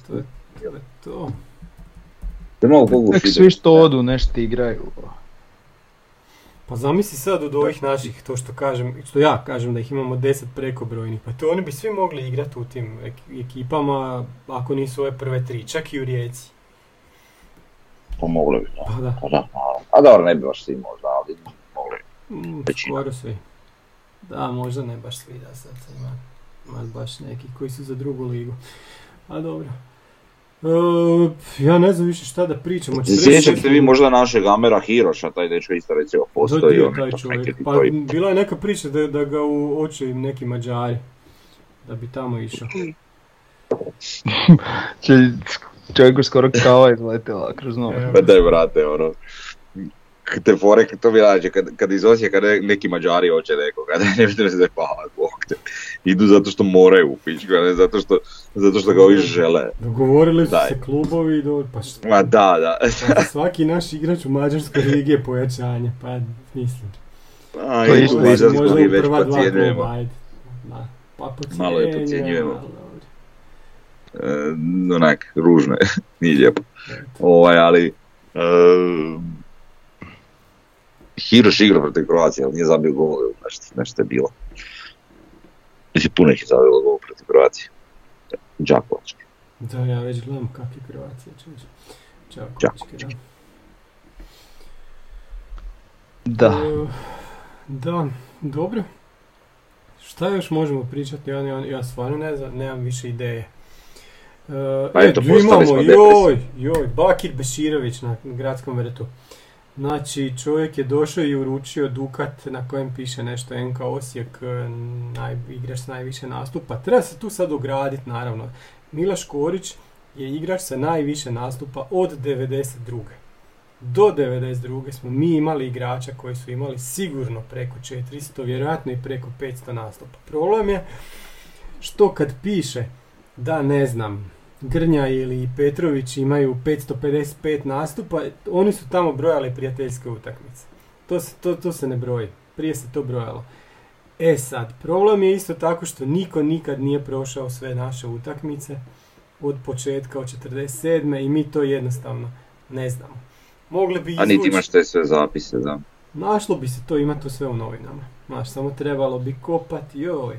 to je to. je to. Te mogu pogušiti. Nek svi što odu nešto igraju. Pa zamisli sad od ovih naših, to što kažem, što ja kažem da ih imamo 10 prekobrojnih, pa to oni bi svi mogli igrati u tim ek- ekipama ako nisu ove prve tri, čak i u Rijeci. Pomoglo bi, da. Pa da, Pa da, a- dobro, ne bi baš svi možda, ali mogli. mm, skoro svi. Da, možda ne baš svi da sad ima, ima baš neki koji su za drugu ligu. A dobro. E, ja ne znam više šta da pričam. reći Sjećate vi možda našeg Amera Hiroša, taj dečko isto recimo postoji. On taj čovjek. Pa bila je neka priča da, da ga u oči neki Mađari. Da bi tamo išao. [LAUGHS] Čovjeku skoro kava izletila kroz nož. Evo. Pa daj brate, ono, te fore, to mi rađe, kad, kad iz Osijeka ne- neki Mađari hoće nekoga, [LAUGHS] ne vidim se pa, bog te, idu zato što moraju u pičku, a ne zato što, zato što ga ovi žele. Dogovorili su Daj. se klubovi i do... Pa šta? Ma da, da. Pa svaki naš igrač u Mađarskoj ligi je pojačanje. Pa mislim. A, To je i isto u Možda- u već prva dva kluba, ajde. Da. Pa Malo je dobro. E, onak, ružno je, [LAUGHS] nije lijepo. Ovaj, ali, e, Hiroš igra protiv Kroacije, ali nije zabio gol, nešto, nešto je bilo. Mislim, puno ih je zabilo gol protiv Kroacije. Đakovački. Da, ja već gledam kak je Kroacija, Đakovički. da. Da. E, da, dobro. Šta još možemo pričati? Ja, ja, ja stvarno ne znam, nemam više ideje. E, Pa e, eto, imamo, postali smo joj, joj, Bakir Beširović na gradskom vrtu. Znači, čovjek je došao i uručio Dukat na kojem piše nešto NK Osijek, e, naj, igrač s najviše nastupa. Treba se tu sad ugraditi, naravno. Miloš Korić je igrač sa najviše nastupa od 92. Do 92. smo mi imali igrača koji su imali sigurno preko 400, vjerojatno i preko 500 nastupa. Problem je što kad piše da ne znam, Grnja ili Petrović imaju 555 nastupa, oni su tamo brojali prijateljske utakmice. To se, to, to se ne broji. Prije se to brojalo. E sad, problem je isto tako što niko nikad nije prošao sve naše utakmice od početka od 47. i mi to jednostavno ne znamo. Mogli bi A niti izvući- imaš te sve zapise, da. Našlo bi se to, ima to sve u novinama. Znaš, samo trebalo bi kopati, joj.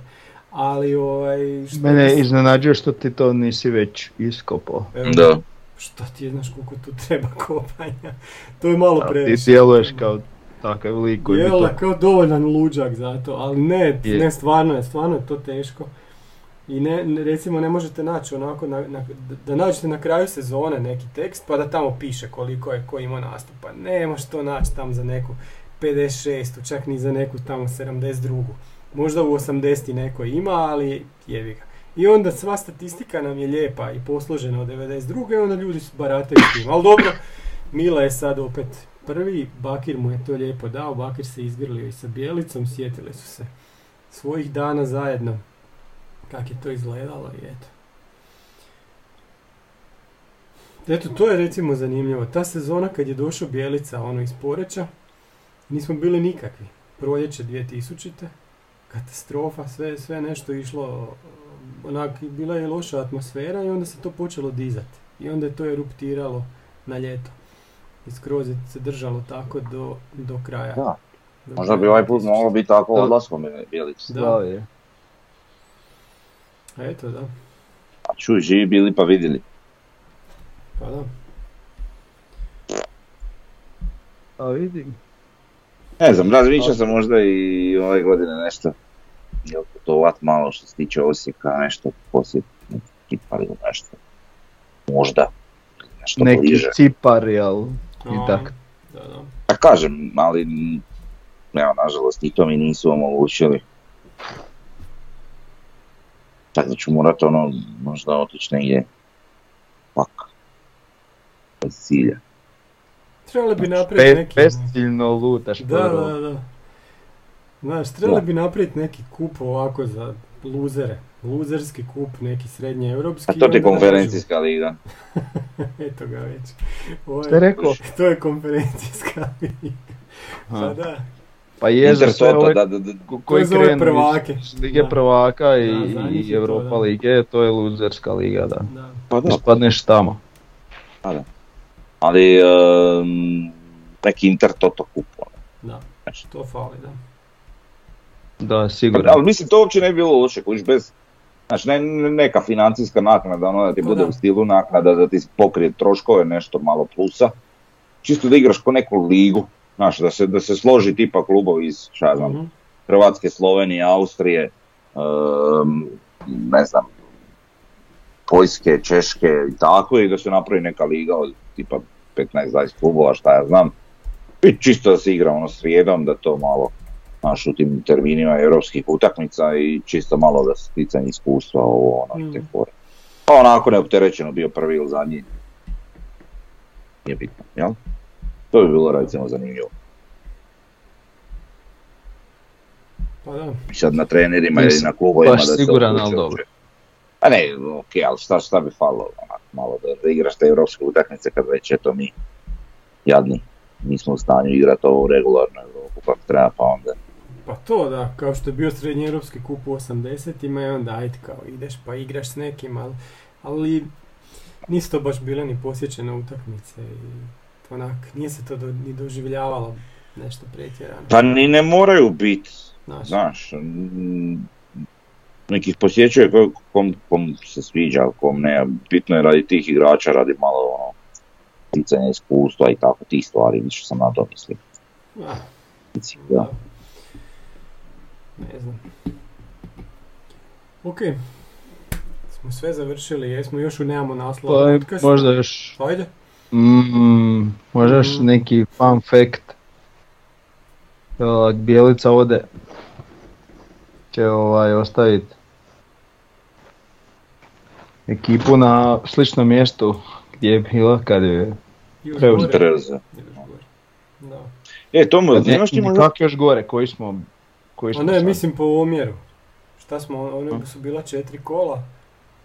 Ali ovaj... Što Mene bi- iznenađuje što ti to nisi već iskopao. Evo, Da. Šta ti je, znaš koliko tu treba [LAUGHS] kopanja? To je malo A Ti previše. djeluješ kao takav lik koji bi Jel, to... kao dovoljan luđak za to, ali ne, Je. ne, stvarno je, stvarno je to teško. I ne, recimo ne možete naći onako, na, na- da nađete na kraju sezone neki tekst pa da tamo piše koliko je ko ima nastupa. Ne možeš to naći tamo za neku 56, čak ni za neku tamo 72. Možda u 80 neko ima, ali jevi ga. I onda sva statistika nam je lijepa i posložena od 92. i onda ljudi su barataju s tim. Ali dobro, Mila je sad opet prvi, Bakir mu je to lijepo dao, Bakir se izgrlio i sa Bjelicom, sjetili su se svojih dana zajedno, kak je to izgledalo i eto. Eto, to je recimo zanimljivo. Ta sezona kad je došao Bjelica, ono iz Poreća, nismo bili nikakvi. Proljeće 2000. Katastrofa, sve, sve nešto išlo, onak, bila je loša atmosfera i onda se to počelo dizati. I onda je to eruptiralo na ljeto. I skroz je se držalo tako do, do kraja. Da. Do Možda bi ovaj put 2000. moglo biti tako Da. odlaskom Bjelić. Da. Slavije. Eto, da. A čuj, živi bili pa vidjeli. Pa da. A vidim. Ne znam, razmišljao sam možda i ove godine nešto. Jel putovat malo što se tiče Osijeka, nešto posjetiti, neki Kipar ili nešto. Možda. Nešto Neki bliže. cipar, jel? I A, tak. Da, da. Pa kažem, ali evo, nažalost, i to mi nisu omogućili. Tako da ću morat ono, možda otići negdje pak. Bez cilja. Trebali bi napraviti Pe, neki... Bestiljno lutaš Da, da, da. Znaš, trebali Da. bi napraviti neki kup ovako za luzere. Luzerski kup, neki srednje europski. A to ti je konferencijska liga. [LAUGHS] Eto ga već. Ovo je rekao? To je konferencijska [LAUGHS] liga. Pa da. Pa je za ove da, da, da. ko- koji ove krenu prvake. iz Lige Da. prvaka i, Da, i to, Europa da. lige, to je luzerska liga, da. da. Pa da, Ispadneš tamo. Ali um, neki Inter Toto kup. ono. Da, Znači, to fali, da. Da, sigurno. Ali mislim, to uopće ne bi bilo loše, kojiš bez, znači ne, ne- neka financijska naknada, ono da ti Pa bude da. u stilu naknada, da ti pokrije troškove, nešto malo plusa. Čisto da igraš ko neku ligu, znaš, da se, da se složi tipa klubovi iz, šta znam, Mhm. Hrvatske, Slovenije, Austrije, um, ne znam, Poljske, Češke i tako, i da se napravi neka liga od tipa 15-20 klubova, šta ja znam. I čisto da se igra ono srijedom, da to malo, znaš, u tim terminima europskih utakmica i čisto malo da se sticanje iskustva, ovo, ono, i te Mm. fore. Pa onako neopterećeno bio prvi ili zadnji. Nije bitno, jel? To bi bilo recimo zanimljivo. Pa da. Sad na trenerima ili na klubovima da se siguran, ali dobro. A ne, ok, ali šta, šta bi falilo, onak, malo da, da igraš te europske utakmice kad već eto mi jadni nismo u stanju igrati ovo regularno Europu kako treba pa onda. Pa to da, kao što je bio srednji europski kup u 80-ima i onda ajde kao ideš pa igraš s nekim, ali, ali nisu to baš bile ni posjećene utakmice i onak, nije se to do, ni doživljavalo nešto pretjerano. Pa ni ne moraju biti, Znaš, znaš, nekih posjećuje ko- kom, kom se sviđa, kom ne, bitno je radi tih igrača, radi malo ono, sticanja iskustva i tako tih stvari, više sam na to mislio. da. Ne znam. Ok. Smo sve završili, jesmo još u nemamo naslova Pa možda još, Ajde. mm, možda još Mm. neki fun fact. Uh, Bijelica ode će ovaj ostaviti ekipu na sličnom mjestu gdje je bila kad je. Da. E, Tomo, ne, imaš ti možda još gore, koji smo koji A smo ne, sad? mislim po omjeru. Šta smo, one su bila četiri kola.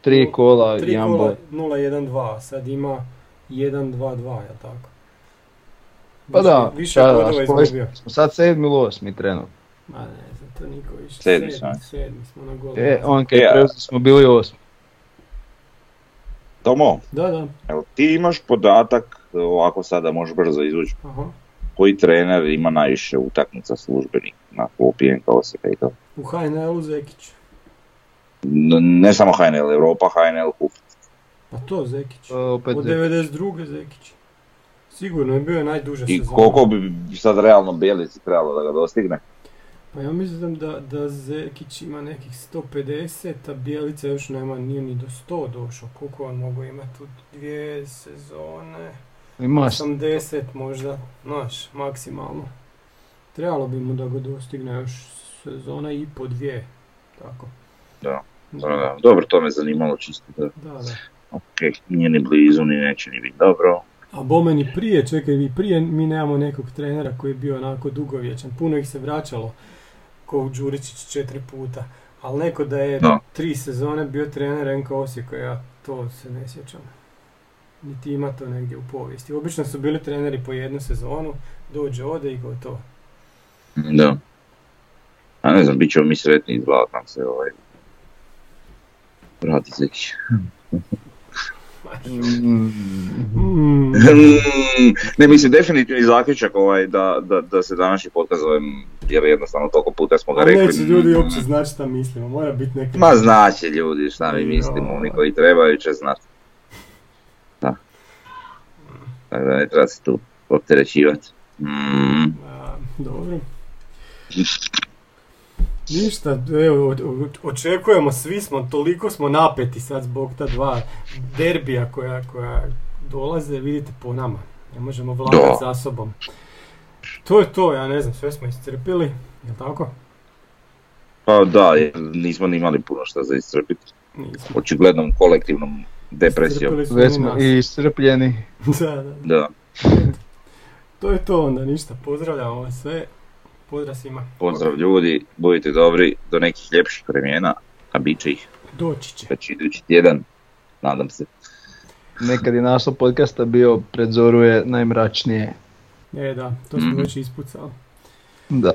tri kola, Tri jedan kola bod. 0-1-2, sad ima 1-2-2, jel tako? Pa Više- da, više da, da, izgubio. smo sad sedmi ili osmi trenutno. Ma ne znam, to niko više. Sedmi a? sedmi smo na golu. E, on kad E, je a- preuzeo smo bili osmi. Tomo, Da, da, evo ti imaš podatak, ovako sada možeš brzo izvući, aha. koji trener ima najviše utakmica službenih na klopi NK Osijeka i to? U HNL-u Zekić. N- Ne samo HNL Europa, HNL Kup. Pa to Zekić. To je opet Od Zekić. 92. Zekić. Sigurno je bio najduža I sezona. koliko bi sad realno Bjelici trebalo da ga dostigne? Pa ja mislim da, da Zekić ima nekih 150, a Bijelica još nema, nije ni do 100 došao. Koliko on mogu imati u dvije sezone? Imaš 80 možda, znaš, maksimalno. Trebalo bi mu da ga dostigne još sezona i po dvije. Tako. Da, Da, da. Dobro, to me zanimalo čisto da, Da, da. ok, nije ni blizu, ni neće ni biti dobro. A bome ni prije, čekaj, i prije mi nemamo nekog trenera koji je bio onako dugovječan. Puno ih se vraćalo, ko u Đuričić četiri puta. Ali neko da je tri sezone bio trener NK Osijeka, ja to se ne sjećam. niti ima to negdje u povijesti. Obično su bili treneri po jednu sezonu, dođe, ode i gotovo. Da. A ne znam, bit ćemo mi sretni nam se ovaj... Vrati se. [LAUGHS] Mm, Mm, ne mislim definitivni zaključak ovaj da, da, da se današnji podcast zovem jer jednostavno toliko puta smo ga rekli. neće ljudi uopće znati šta mislimo, mora biti neki... Ma znači ljudi šta mi mislimo, oni koji trebaju će znati. Da. Tako da ne treba se tu opterećivati. Mm. Dobro. [LAUGHS] Ništa, evo, očekujemo, svi smo, toliko smo napeti sad zbog ta dva derbija koja, koja dolaze, vidite po nama. Ne možemo Da. vladati za sobom. To je to, ja ne znam, sve smo iscrpili, jel tako? Pa da, jer nismo ni imali puno šta za iscrpiti. Nismo. Očiglednom kolektivnom depresijom. Iscrpili smo Već i iscrpljeni. [LAUGHS] Da, da. Da, To je to onda, ništa, pozdravljamo vas sve. Pozdrav svima. pozdrav ljudi, budite dobri do nekih ljepših vremena, a bit će ih Doći će. već idući tjedan, nadam se. Nekad je naslov podcasta bio pred zoru je najmračnije. E da, to smo Mhm. već ispucali. Da.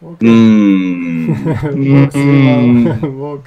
Ok. Mm. [LAUGHS] Bog svima. Bog.